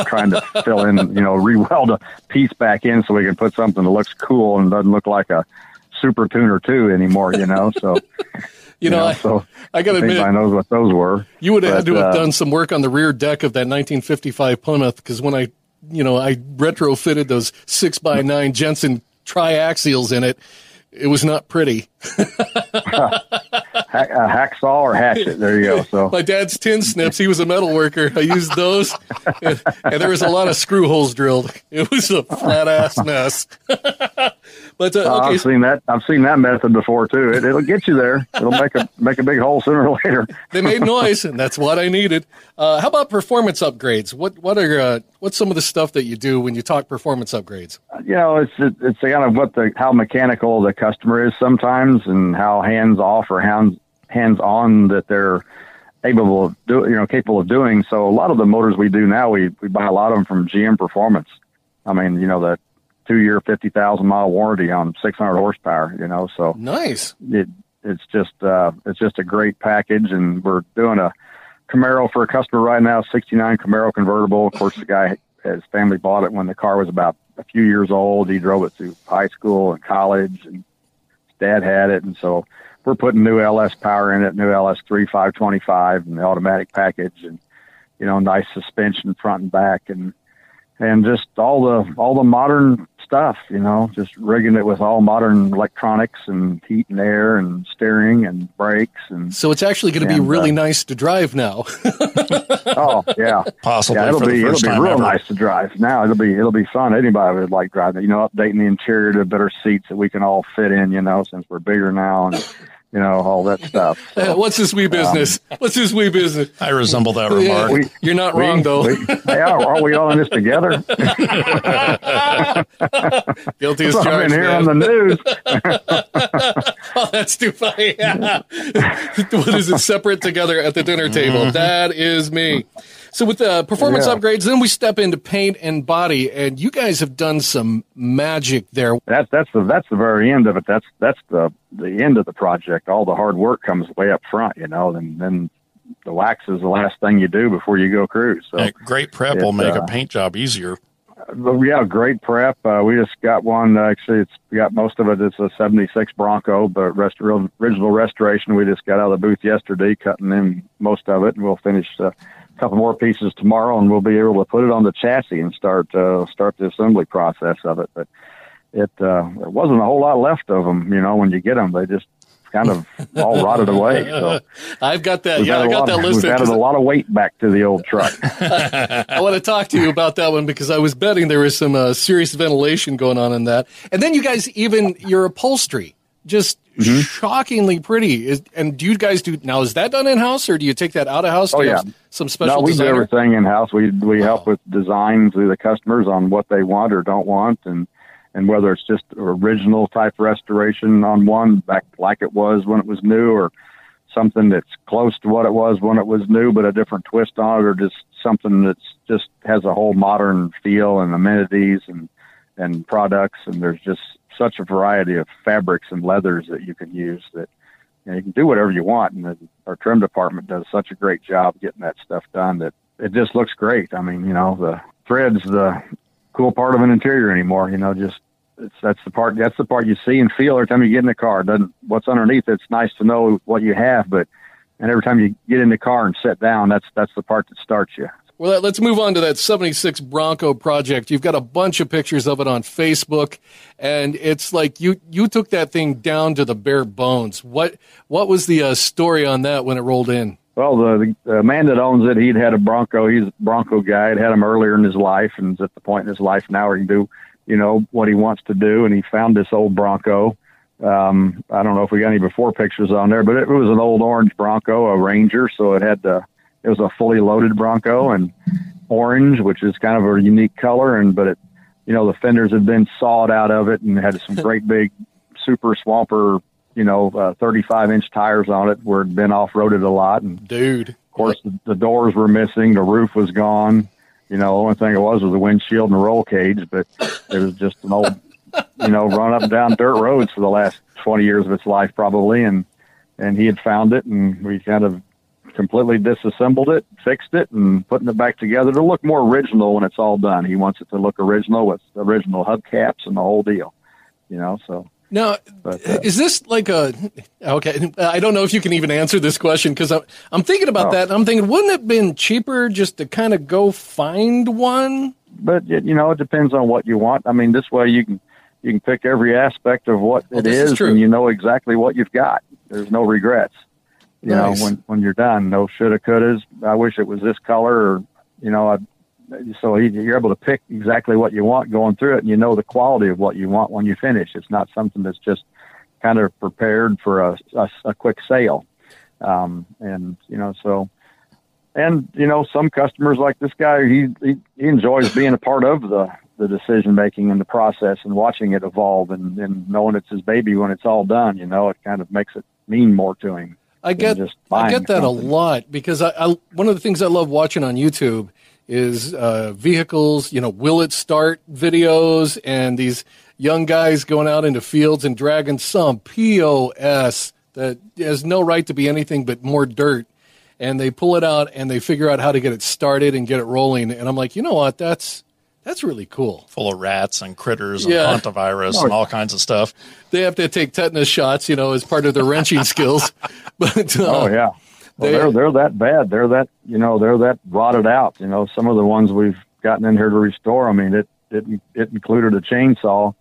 trying to fill in, you know, re-weld a piece back in so we can put something that looks cool and doesn't look like a Super Tuner 2 anymore, you know. So,
You know, I,
so
I gotta
if
admit,
anybody knows what those were.
You would have had to have
uh,
done some work on the rear deck of that 1955 Plymouth because when I, you know, I retrofitted those six by nine Jensen triaxials in it, it was not pretty.
a hacksaw or hatchet. There you go. So
My dad's tin snips, he was a metal worker. I used those, and, and there was a lot of screw holes drilled. It was a flat ass mess. but uh,
uh,
okay,
I've seen that. I've seen that method before too. It, it'll get you there. It'll make a make a big hole sooner or later.
they made noise, and that's what I needed. Uh, how about performance upgrades? What what are uh, what's some of the stuff that you do when you talk performance upgrades?
you know, it's it, it's kind of what the how mechanical the customer is sometimes, and how hands off or hands hands on that they're able of do you know capable of doing. So a lot of the motors we do now, we we buy a lot of them from GM Performance. I mean, you know, the two year, fifty thousand mile warranty on six hundred horsepower. You know, so
Nice.
it it's just uh, it's just a great package, and we're doing a Camaro for a customer right now, '69 Camaro convertible. Of course, the guy his family bought it when the car was about a few years old. He drove it through high school and college, and his dad had it, and so we're putting new LS power in it, new LS3 525, and the automatic package, and you know, nice suspension front and back, and and just all the all the modern stuff, you know, just rigging it with all modern electronics and heat and air and steering and brakes and
So it's actually going to be really
uh,
nice to drive now.
oh yeah,
Possibly
yeah, it'll
for
be
the
it'll be real
ever.
nice to drive. Now it'll be it'll be fun. Anybody would like driving. You know, updating the interior to better seats that we can all fit in. You know, since we're bigger now and you know all that stuff.
Uh, What's this wee business? What's this wee business?
I resemble that remark.
We-
You're not
We-
wrong though.
we- yeah, are we all in this together?
Guilty as
I'm
charged.
in here
man.
on the news.
oh, that's too funny. what is it? Separate together at the dinner table. That is me. So with the performance
Yeah.
upgrades, then we step into paint and body, and you guys have done some magic there.
That's that's the that's the very end of it. That's that's the the end of the project. All the hard work comes way up front, you know. And then the wax is the last thing you do before you go cruise. So
That great prep will make
uh,
a paint job easier.
Well, yeah, great prep. Uh, we just got one. Uh, actually, it's got most of it. It's a '76 Bronco, but rest, original restoration. We just got out of the booth yesterday, cutting in most of it, and we'll finish uh, a couple more pieces tomorrow, and we'll be able to put it on the chassis and start uh, start the assembly process of it. But it uh, there wasn't a whole lot left of them. You know, when you get them, they just kind of all rotted away. So
I've got that.
we've
Yeah, I got that
of-
listed.
We've added a lot of weight back to the old truck.
I want to talk to you about that one because I was betting there was some uh, serious ventilation going on in that. And then you guys, even your upholstery, just
Mm-hmm.
shockingly pretty. Is, and do you guys do now? Is that done in house or do you take that out of house?
Oh, yeah.
some special
no, we
designer?
do everything in house. We we help with design to the customers on what they want or don't want, and and whether it's just original type restoration on one back like it was when it was new, or something that's close to what it was when it was new, but a different twist on it, or just something that's just has a whole modern feel and amenities and and products, and there's just such a variety of fabrics and leathers that you can use that you, know, you can do whatever you want. And the, our trim department does such a great job getting that stuff done that it just looks great. I mean, you know, the thread's the cool part of an interior anymore. You know, just it's that's the part that's the part you see and feel every time you get in the car. Doesn't what's underneath? It's nice to know what you have, but and every time you get in the car and sit down, that's that's the part that starts you.
Well, let- let's move on to that 76 Bronco project. You've got a bunch of pictures of it on Facebook, and it's like you you took that thing down to the bare bones. What what was the uh, story on that when it rolled in?
Well, the, the man that owns it, he'd had a Bronco. He's a Bronco guy. He'd had him earlier in his life, and is at the point in his life now where he can do, you know, what he wants to do. And he found this old Bronco. Um, I don't know if we got any before pictures on there, but it was an old orange Bronco, a Ranger. So it had the, it was a fully loaded Bronco and orange, which is kind of a unique color. And but it, you know, the fenders had been sawed out of it and had some great big super swamper you know, uh, 35 inch tires on it where it'd been off roaded a lot. And
Dude,
of course, the, the doors were missing, the roof was gone. You know, the only thing it was was the windshield and the roll cage, but it was just an old, you know, run up and down dirt roads for the last 20 years of its life, probably. And, and he had found it and we kind of completely disassembled it, fixed it, and putting it back together to look more original when it's all done. He wants it to look original with original hubcaps and the whole deal, you know, so.
Now,
But, uh,
is this like a okay? I don't know if you can even answer this question because I'm I'm thinking about
Oh.
that. and I'm thinking, wouldn't it have been cheaper just to kind of go find one?
but it, you know it depends on what you want. I mean, this way you can you can pick every aspect of what
Well,
it
is
is, and you know exactly what you've got. There's no regrets. You
Nice.
know when when you're done, no shoulda, couldas. I wish it was this color, or you know, I, so you're able to pick exactly what you want going through it, and you know the quality of what you want when you finish. It's not something that's just kind of prepared for a a, a quick sale, um, and you know so and you know some customers like this guy he he, he enjoys being a part of the the decision making and the process and watching it evolve and, and knowing it's his baby when it's all done you know it kind of makes it mean more to him
I get I get that
something.
a lot because I, I one of the things I love watching on YouTube is uh, vehicles, you know, will it start videos and these young guys going out into fields and dragging some POS that has no right to be anything but more dirt. And they pull it out and they figure out how to get it started and get it rolling. And I'm like, you know what? That's that's really cool.
full of rats and critters and
Yeah.
hantavirus and all kinds of stuff.
They have to take tetanus shots, you know, as part of their wrenching skills. But uh,
oh yeah well,
they-
they, are they're that bad they're that you know they're that rotted out you know some of the ones we've gotten in here to restore i mean it it it included a chainsaw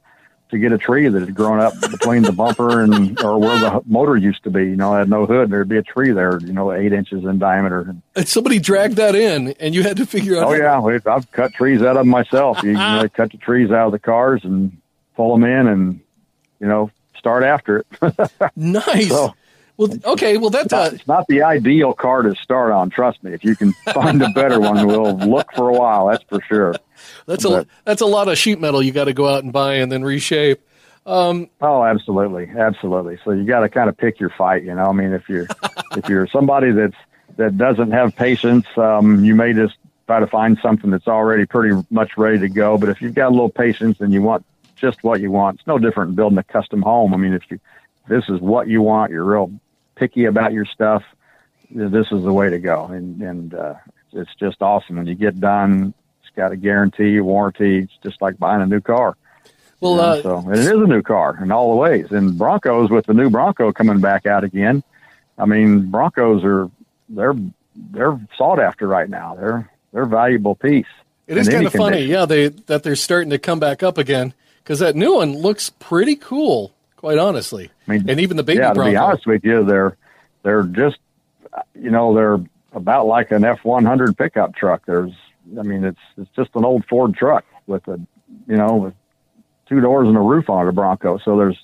to get a tree that had grown up between the bumper and or where the motor used to be. You know, it had no hood. There'd be a tree there, you know, eight inches in diameter.
And somebody dragged that in, and you had to figure out.
Oh yeah, we- I've cut trees out of them myself. You, you know, cut the trees out of the cars and pull them in, and you know, start after it.
nice.
So-
well, okay. Well, that uh,
it's not the ideal car to start on. Trust me. If you can find a better one, we'll look for a while. That's for sure.
that's a that's a lot of sheet metal you got to go out and buy and then reshape.
Oh, absolutely, absolutely. So you got to kind of pick your fight. You know, I mean, if you're if you're somebody that's that doesn't have patience, um, you may just try to find something that's already pretty much ready to go. But if you've got a little patience and you want just what you want, it's no different than building a custom home. I mean, if you this is what you want, you're real picky about your stuff. This is the way to go, and and uh, it's just awesome. When you get done, it's got a guarantee, warranty. It's just like buying a new car.
Well, uh,
so and it is a new car in all the ways. And Broncos with the new Bronco coming back out again. I mean, Broncos are they're they're sought after right now. They're they're a valuable piece.
it is kind of funny,
condition.
yeah. They that they're starting to come back up again because that new one looks pretty cool, quite honestly.
I mean,
and even the baby
yeah, to be honest with you, they're they're just you know they're about like an F one hundred pickup truck. There's I mean it's it's just an old Ford truck with a you know with two doors and a roof on it, a Bronco. So there's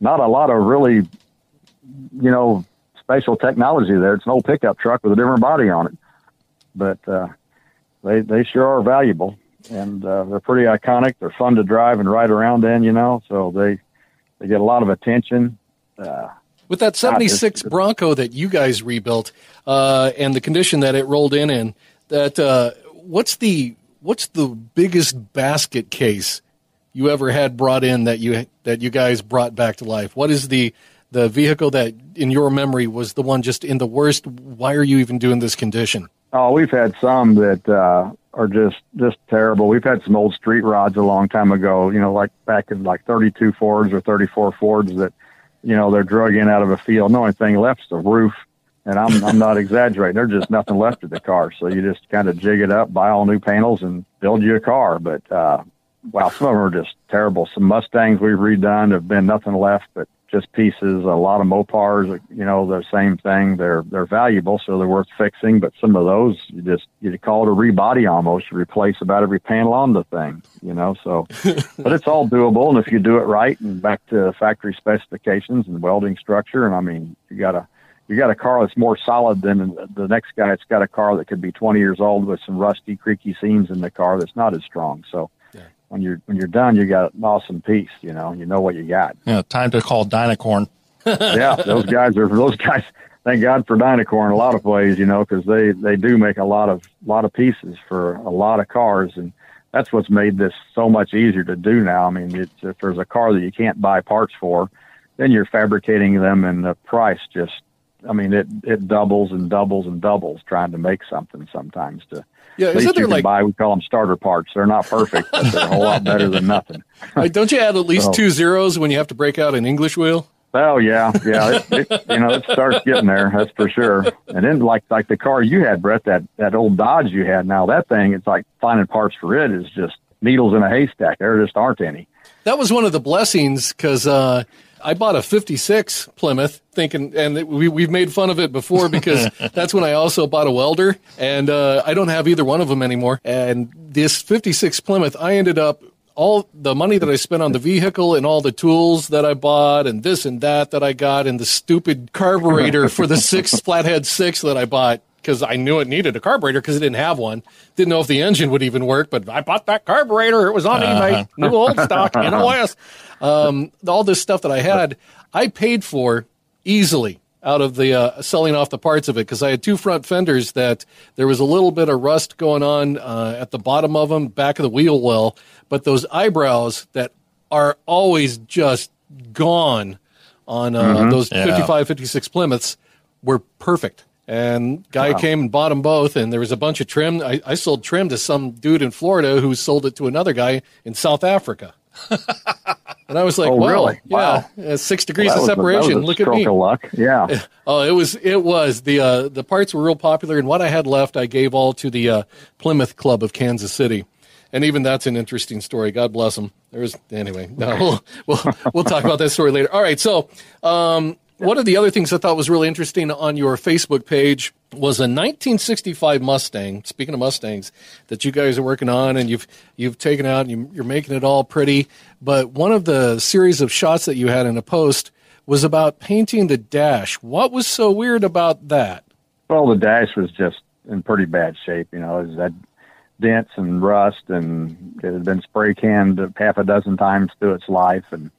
not a lot of really you know special technology there. It's an old pickup truck with a different body on it, but uh, they they sure are valuable and uh, they're pretty iconic. They're fun to drive and ride around in, you know. So they they get a lot of attention. Uh,
With that 76
it's-
Bronco that you guys rebuilt uh, and the condition that it rolled in in, that uh, what's the what's the biggest basket case you ever had brought in that you that you guys brought back to life? What is the the vehicle that in your memory was the one just in the worst? Why are you even doing this condition?
Oh, we've had some that uh, are just just terrible. We've had some old street rods a long time ago. You know, like back in like 32 Fords or 34 Fords that, you know, they're drug in out of a field. The only thing left is the roof and I'm I'm not exaggerating. There's just nothing left of the car, so you just kind of jig it up, buy all new panels, and build you a car. But uh, wow, some of them are just terrible. Some Mustangs we've redone have been nothing left but just pieces. A lot of Mopars, you know, the same thing. They're they're valuable, so they're worth fixing. But some of those, you just you call it a rebody almost. You replace about every panel on the thing, you know. So, but it's all doable, and if you do it right and back to factory specifications and welding structure, and I mean, you got a you got a car that's more solid than the next guy. It's got a car that could be 20 years old with some rusty, creaky seams in the car that's not as strong. So when you're when you're done, you got an awesome piece. You know, you know what you got.
Yeah, time to call Dynacorn.
yeah, those guys are those guys. Thank God for Dynacorn in a lot of ways, you know, because they they do make a lot of lot of pieces for a lot of cars, and that's what's made this so much easier to do now. I mean, it's, if there's a car that you can't buy parts for, then you're fabricating them, and the price just, I mean, it it doubles and doubles and doubles trying to make something sometimes to
yeah,
at
isn't there
you
like
buy? We call them starter parts. They're not perfect, but they're a whole lot better than nothing.
like, don't you add at least
So-
two zeros when you have to break out an English wheel?
Oh yeah, yeah. It, it, you know, it starts getting there. That's for sure. And then like like the car you had, Brett, that that old Dodge you had. Now that thing, it's like finding parts for it is just needles in a haystack. There just aren't any.
That was one of the blessings because uh, I bought a '56 Plymouth, thinking, and we we've made fun of it before because that's when I also bought a welder, and uh, I don't have either one of them anymore. And this '56 Plymouth, I ended up all the money that I spent on the vehicle and all the tools that I bought and this and that that I got and the stupid carburetor for the six flathead six that I bought because I knew it needed a carburetor because it didn't have one. Didn't know if the engine would even work, but I bought that carburetor. It was on eBay, new old stock, NOS. Um, all this stuff that I had, I paid for easily out of the uh, selling off the parts of it because I had two front fenders that there was a little bit of rust going on uh, at the bottom of them, back of the wheel well, but those eyebrows that are always just gone on uh, those
Yeah.
55, 56 Plymouths were perfect. And guy came and bought them both, and there was a bunch of trim. I, I sold trim to some dude in Florida who sold it to another guy in South Africa. and I was like,
Oh,
wow,
really?
yeah,
Wow.
six degrees
That
of
was was
separation.
a
Look at me.
luck. Yeah.
Oh, it was it was the uh, the parts were real popular, and what I had left, I gave all to the uh, Plymouth Club of Kansas City, and even that's an interesting story. God bless them. There's anyway. No, we'll, we'll we'll talk about that story later. All right, so um, one of the other things I thought was really interesting on your Facebook page was a 1965 Mustang. Speaking of Mustangs, that you guys are working on, and you've you've taken out, and you, you're making it all pretty. But one of the series of shots that you had in a post was about painting the dash. What was so weird about that?
Well, the dash was just in pretty bad shape. You know, it had dents and rust, and it had been spray canned half a dozen times through its life, and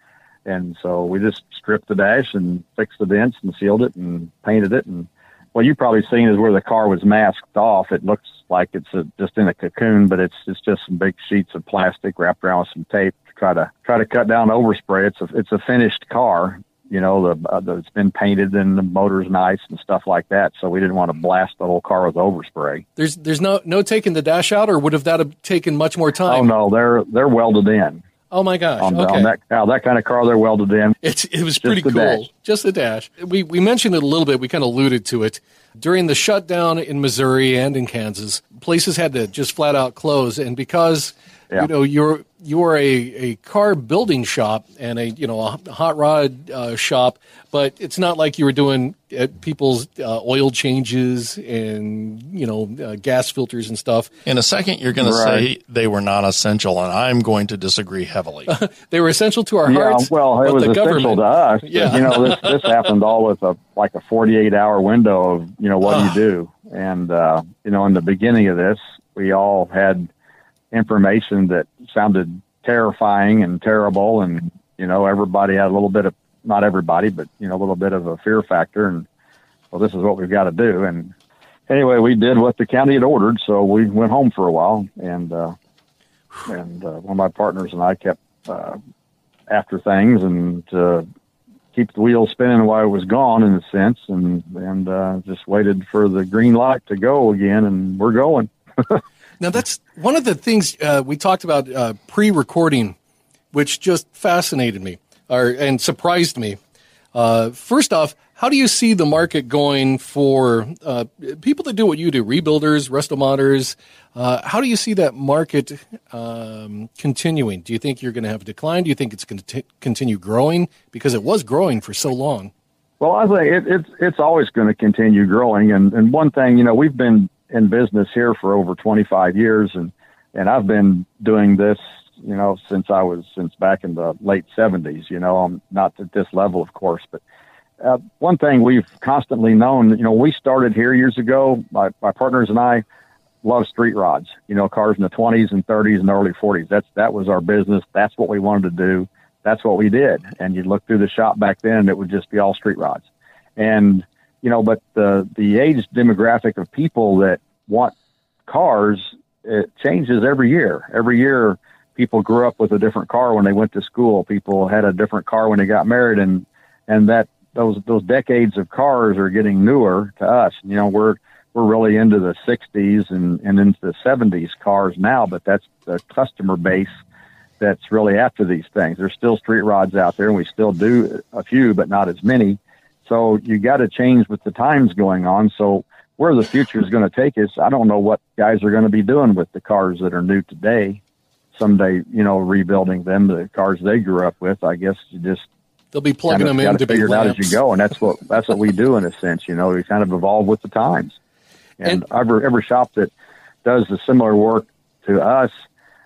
and so we just stripped the dash and fixed the dents and sealed it and painted it. And what you've probably seen is where the car was masked off. It looks like it's a, just in a cocoon, but it's it's just some big sheets of plastic wrapped around with some tape to try to try to cut down overspray. It's a it's a finished car, you know, the, uh, the it's been painted and the motor's nice and stuff like that. So we didn't want to blast the whole car with overspray.
There's there's no no taking the dash out, or would have that have taken much more time?
Oh no, they're they're welded in
Oh my gosh!
on,
okay,
on that that kind of car. They're welded in.
It's it was pretty cool.
dash.
Just the dash. We we mentioned it a little bit. We kind of alluded to it during the shutdown in Missouri and in Kansas. Places had to just flat out close, and because
Yeah.
you know you're you're a, a car building shop and a you know a hot rod uh, shop, but it's not like you were doing uh, people's uh, oil changes and you know uh, gas filters and stuff.
In a second, you're going to say they were non essential, and I'm going to disagree heavily.
They were essential to our
Yeah,
hearts.
well, it
but
was
the
essential
government,
to us.
Yeah.
You know, this this happened all with a like a 48 hour window of you know what do you do, and uh, you know, in the beginning of this, we all had information that sounded terrifying and terrible, and you know, everybody had a little bit of not everybody, but you know, a little bit of a fear factor, and well, this is what we've got to do, and anyway, we did what the county had ordered, so we went home for a while, and uh, and uh, one of my partners and I kept uh, after things and to keep the wheels spinning while it was gone, in a sense, and and uh, just waited for the green light to go again, and we're going.
Now that's one of the things uh, we talked about uh, pre-recording, which just fascinated me or, and surprised me. Uh, first off, How do you see the market going for uh, people that do what you do, rebuilders, restomodders? Uh, how do you see that market um, continuing? Do you think you're going to have a decline? Do you think it's going to continue growing because it was growing for so long?
Well, I think it, it's it's always going to continue growing. And and one thing, you know, we've been in business here for over 25 years, and and I've been doing this, you know, since I was since back in the late 70s. You know, I'm not at this level, of course, but uh, one thing we've constantly known, you know, we started here years ago. My my partners and I love street rods. You know, cars in the 20s and 30s and early 40s. That's that was our business. That's what we wanted to do. That's what we did. And you'd look through the shop back then, it would just be all street rods. And you know, but the the age demographic of people that want cars it changes every year. Every year, people grew up with a different car when they went to school. People had a different car when they got married, and and that those those decades of cars are getting newer to us. You know, we're we're really into the 60s and, and into the 70s cars now, but that's the customer base that's really after these things. There's still street rods out there, and we still do a few, but not as many. So you got to change with the times going on. So where the future is going to take us, I don't know what guys are going to be doing with the cars that are new today. Someday, you know, rebuilding them, the cars they grew up with. I guess you just
They'll be plugging
kind of
them in to be
figure it out as you go, and that's what that's what we do in a sense. You know, we kind of evolve with the times. And,
And-
every every shop that does the similar work to us,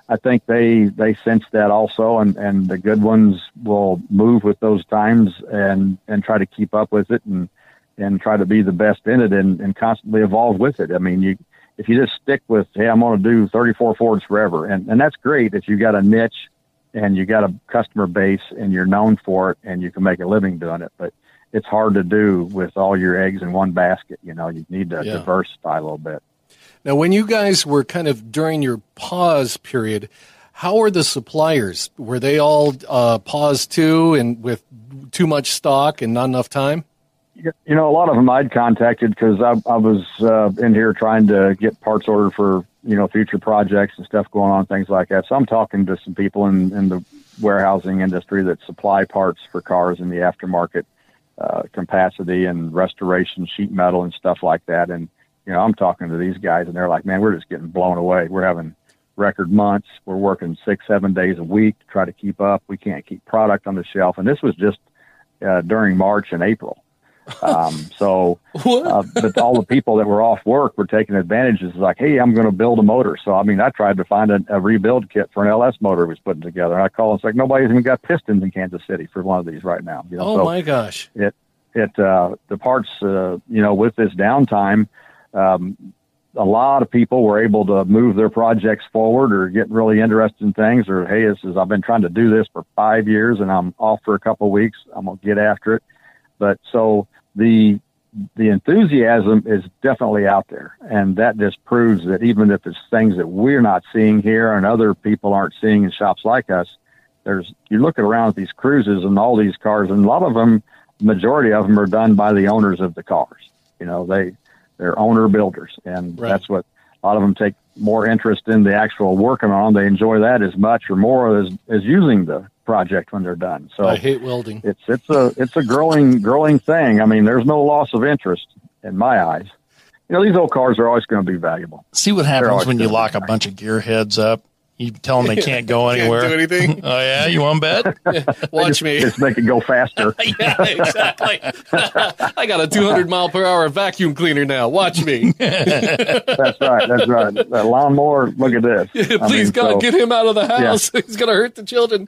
I think they they sense that also, and and the good ones will move with those times and and try to keep up with it and and try to be the best in it and, and constantly evolve with it. I mean, you if you just stick with hey, I'm going to do 34 Fords forever, and and that's great if you got a niche and you got a customer base and you're known for it and you can make a living doing it, but it's hard to do with all your eggs in one basket. You know, you need to
Yeah.
diversify a little bit.
Now, when you guys were kind of during your pause period, how were the suppliers? Were they all uh, paused too, and with too much stock and not enough time?
You know, a lot of them I'd contacted because I, I was uh, in here trying to get parts ordered for you know future projects and stuff going on, things like that. So I'm talking to some people in, in the warehousing industry that supply parts for cars in the aftermarket uh, capacity and restoration, sheet metal and stuff like that. And you know, I'm talking to these guys, and they're like, "Man, we're just getting blown away. We're having record months. We're working six, seven days a week to try to keep up. We can't keep product on the shelf." And this was just uh, during March and April. Um, so, uh, but all the people that were off work were taking advantage. It's like, hey, I'm going to build a motor. So, I mean, I tried to find a, a rebuild kit for an LS motor was putting together. And I called and it's like, nobody's even got pistons in Kansas City for one of these right now. You know,
Oh
so
my gosh!
it, it, uh, the parts, uh, you know, with this downtime, um, a lot of people were able to move their projects forward or get really interested in things or, hey, this is, I've been trying to do this for five years and I'm off for a couple of weeks. I'm going to get after it. But so the, the enthusiasm is definitely out there. And that just proves that even if it's things that we're not seeing here and other people aren't seeing in shops like us, there's, you're looking around at these cruises and all these cars and a lot of them, majority of them are done by the owners of the cars. You know, they, they're owner builders and
Right.
that's what a lot of them take more interest in the actual working on. They enjoy that as much or more as, as using the project when they're done. So
I hate welding.
it's it's a it's a growing growing thing. I mean, there's no loss of interest in my eyes. You know, these old cars are always going to be valuable.
See what happens when you lock a bunch of gearheads up. You tell them they can't go
Can't
anywhere.
do anything.
Oh yeah, you want to bet?
Watch me.
Just make it go faster.
yeah, exactly. I got a 200 mile per hour vacuum cleaner now. Watch me.
That's right. That's right. That lawnmower. Look at this. I
Please
mean,
God,
so-
get him out of the house. He's going to hurt the children.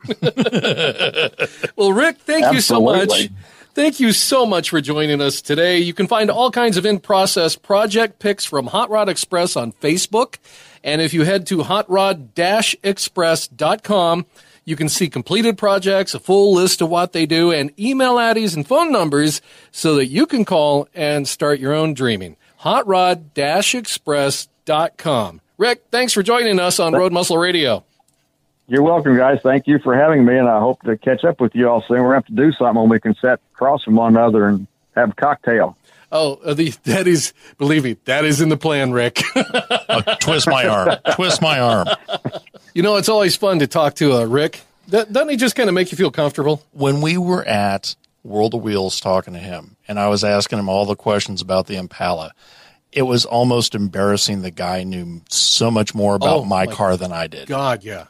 well, Rick, thank you so much. Thank you so much for joining us today. You can find all kinds of in process project pics from Hot Rod Express on Facebook. And if you head to hotrod express.com, you can see completed projects, a full list of what they do, and email IDs and phone numbers so that you can call and start your own dreaming. Hotrod express.com. Rick, thanks for joining us on Road Muscle Radio.
You're welcome, guys. Thank you for having me, and I hope to catch up with you all soon. We're going to have to do something when we can sit across from one another and have a cocktail.
Oh, uh, the, that is, believe me, that is in the plan, Rick.
Oh, twist my arm. Twist my arm.
you know, it's always fun to talk to uh, Rick. Doesn't he just kind of make you feel comfortable?
When we were at World of Wheels talking to him, and I was asking him all the questions about the Impala. It was almost embarrassing. The guy knew so much more about
Oh,
my
my
car than I did.
God, yeah.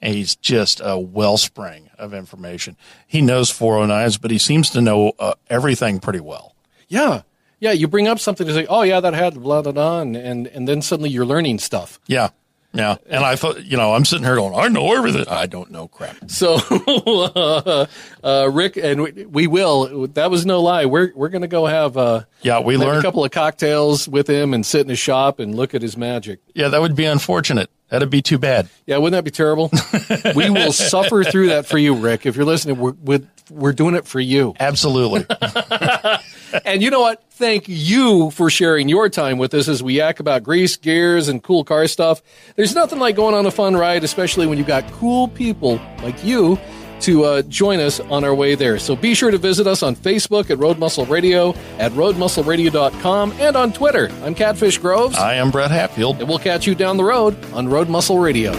And he's just a wellspring of information. He knows 409s, but he seems to know uh, everything pretty well.
Yeah. Yeah, you bring up something to say, oh, yeah, that had blah, blah, blah, and, and, and then suddenly you're learning stuff.
Yeah. Yeah. And I thought, you know, I'm sitting here going, I know everything. I don't know crap.
So, uh, uh, Rick, and we, we will, that was no lie. We're, we're going to go have, uh,
Yeah, we
have a couple of cocktails with him and sit in his shop and look at his magic.
Yeah, that would be unfortunate. That'd be too bad.
Yeah, wouldn't that be terrible? we will suffer through that for you, Rick. If you're listening, we're, we're, we're doing it for you.
Absolutely.
And you know what? Thank you for sharing your time with us as we yak about grease, gears, and cool car stuff. There's nothing like going on a fun ride, especially when you've got cool people like you to uh, join us on our way there. So be sure to visit us on Facebook at Road Muscle Radio, at roadmuscleradio.com, and on Twitter. I'm Catfish Groves,
I am Brett Hatfield.
and we'll catch you down the road on Road Muscle Radio.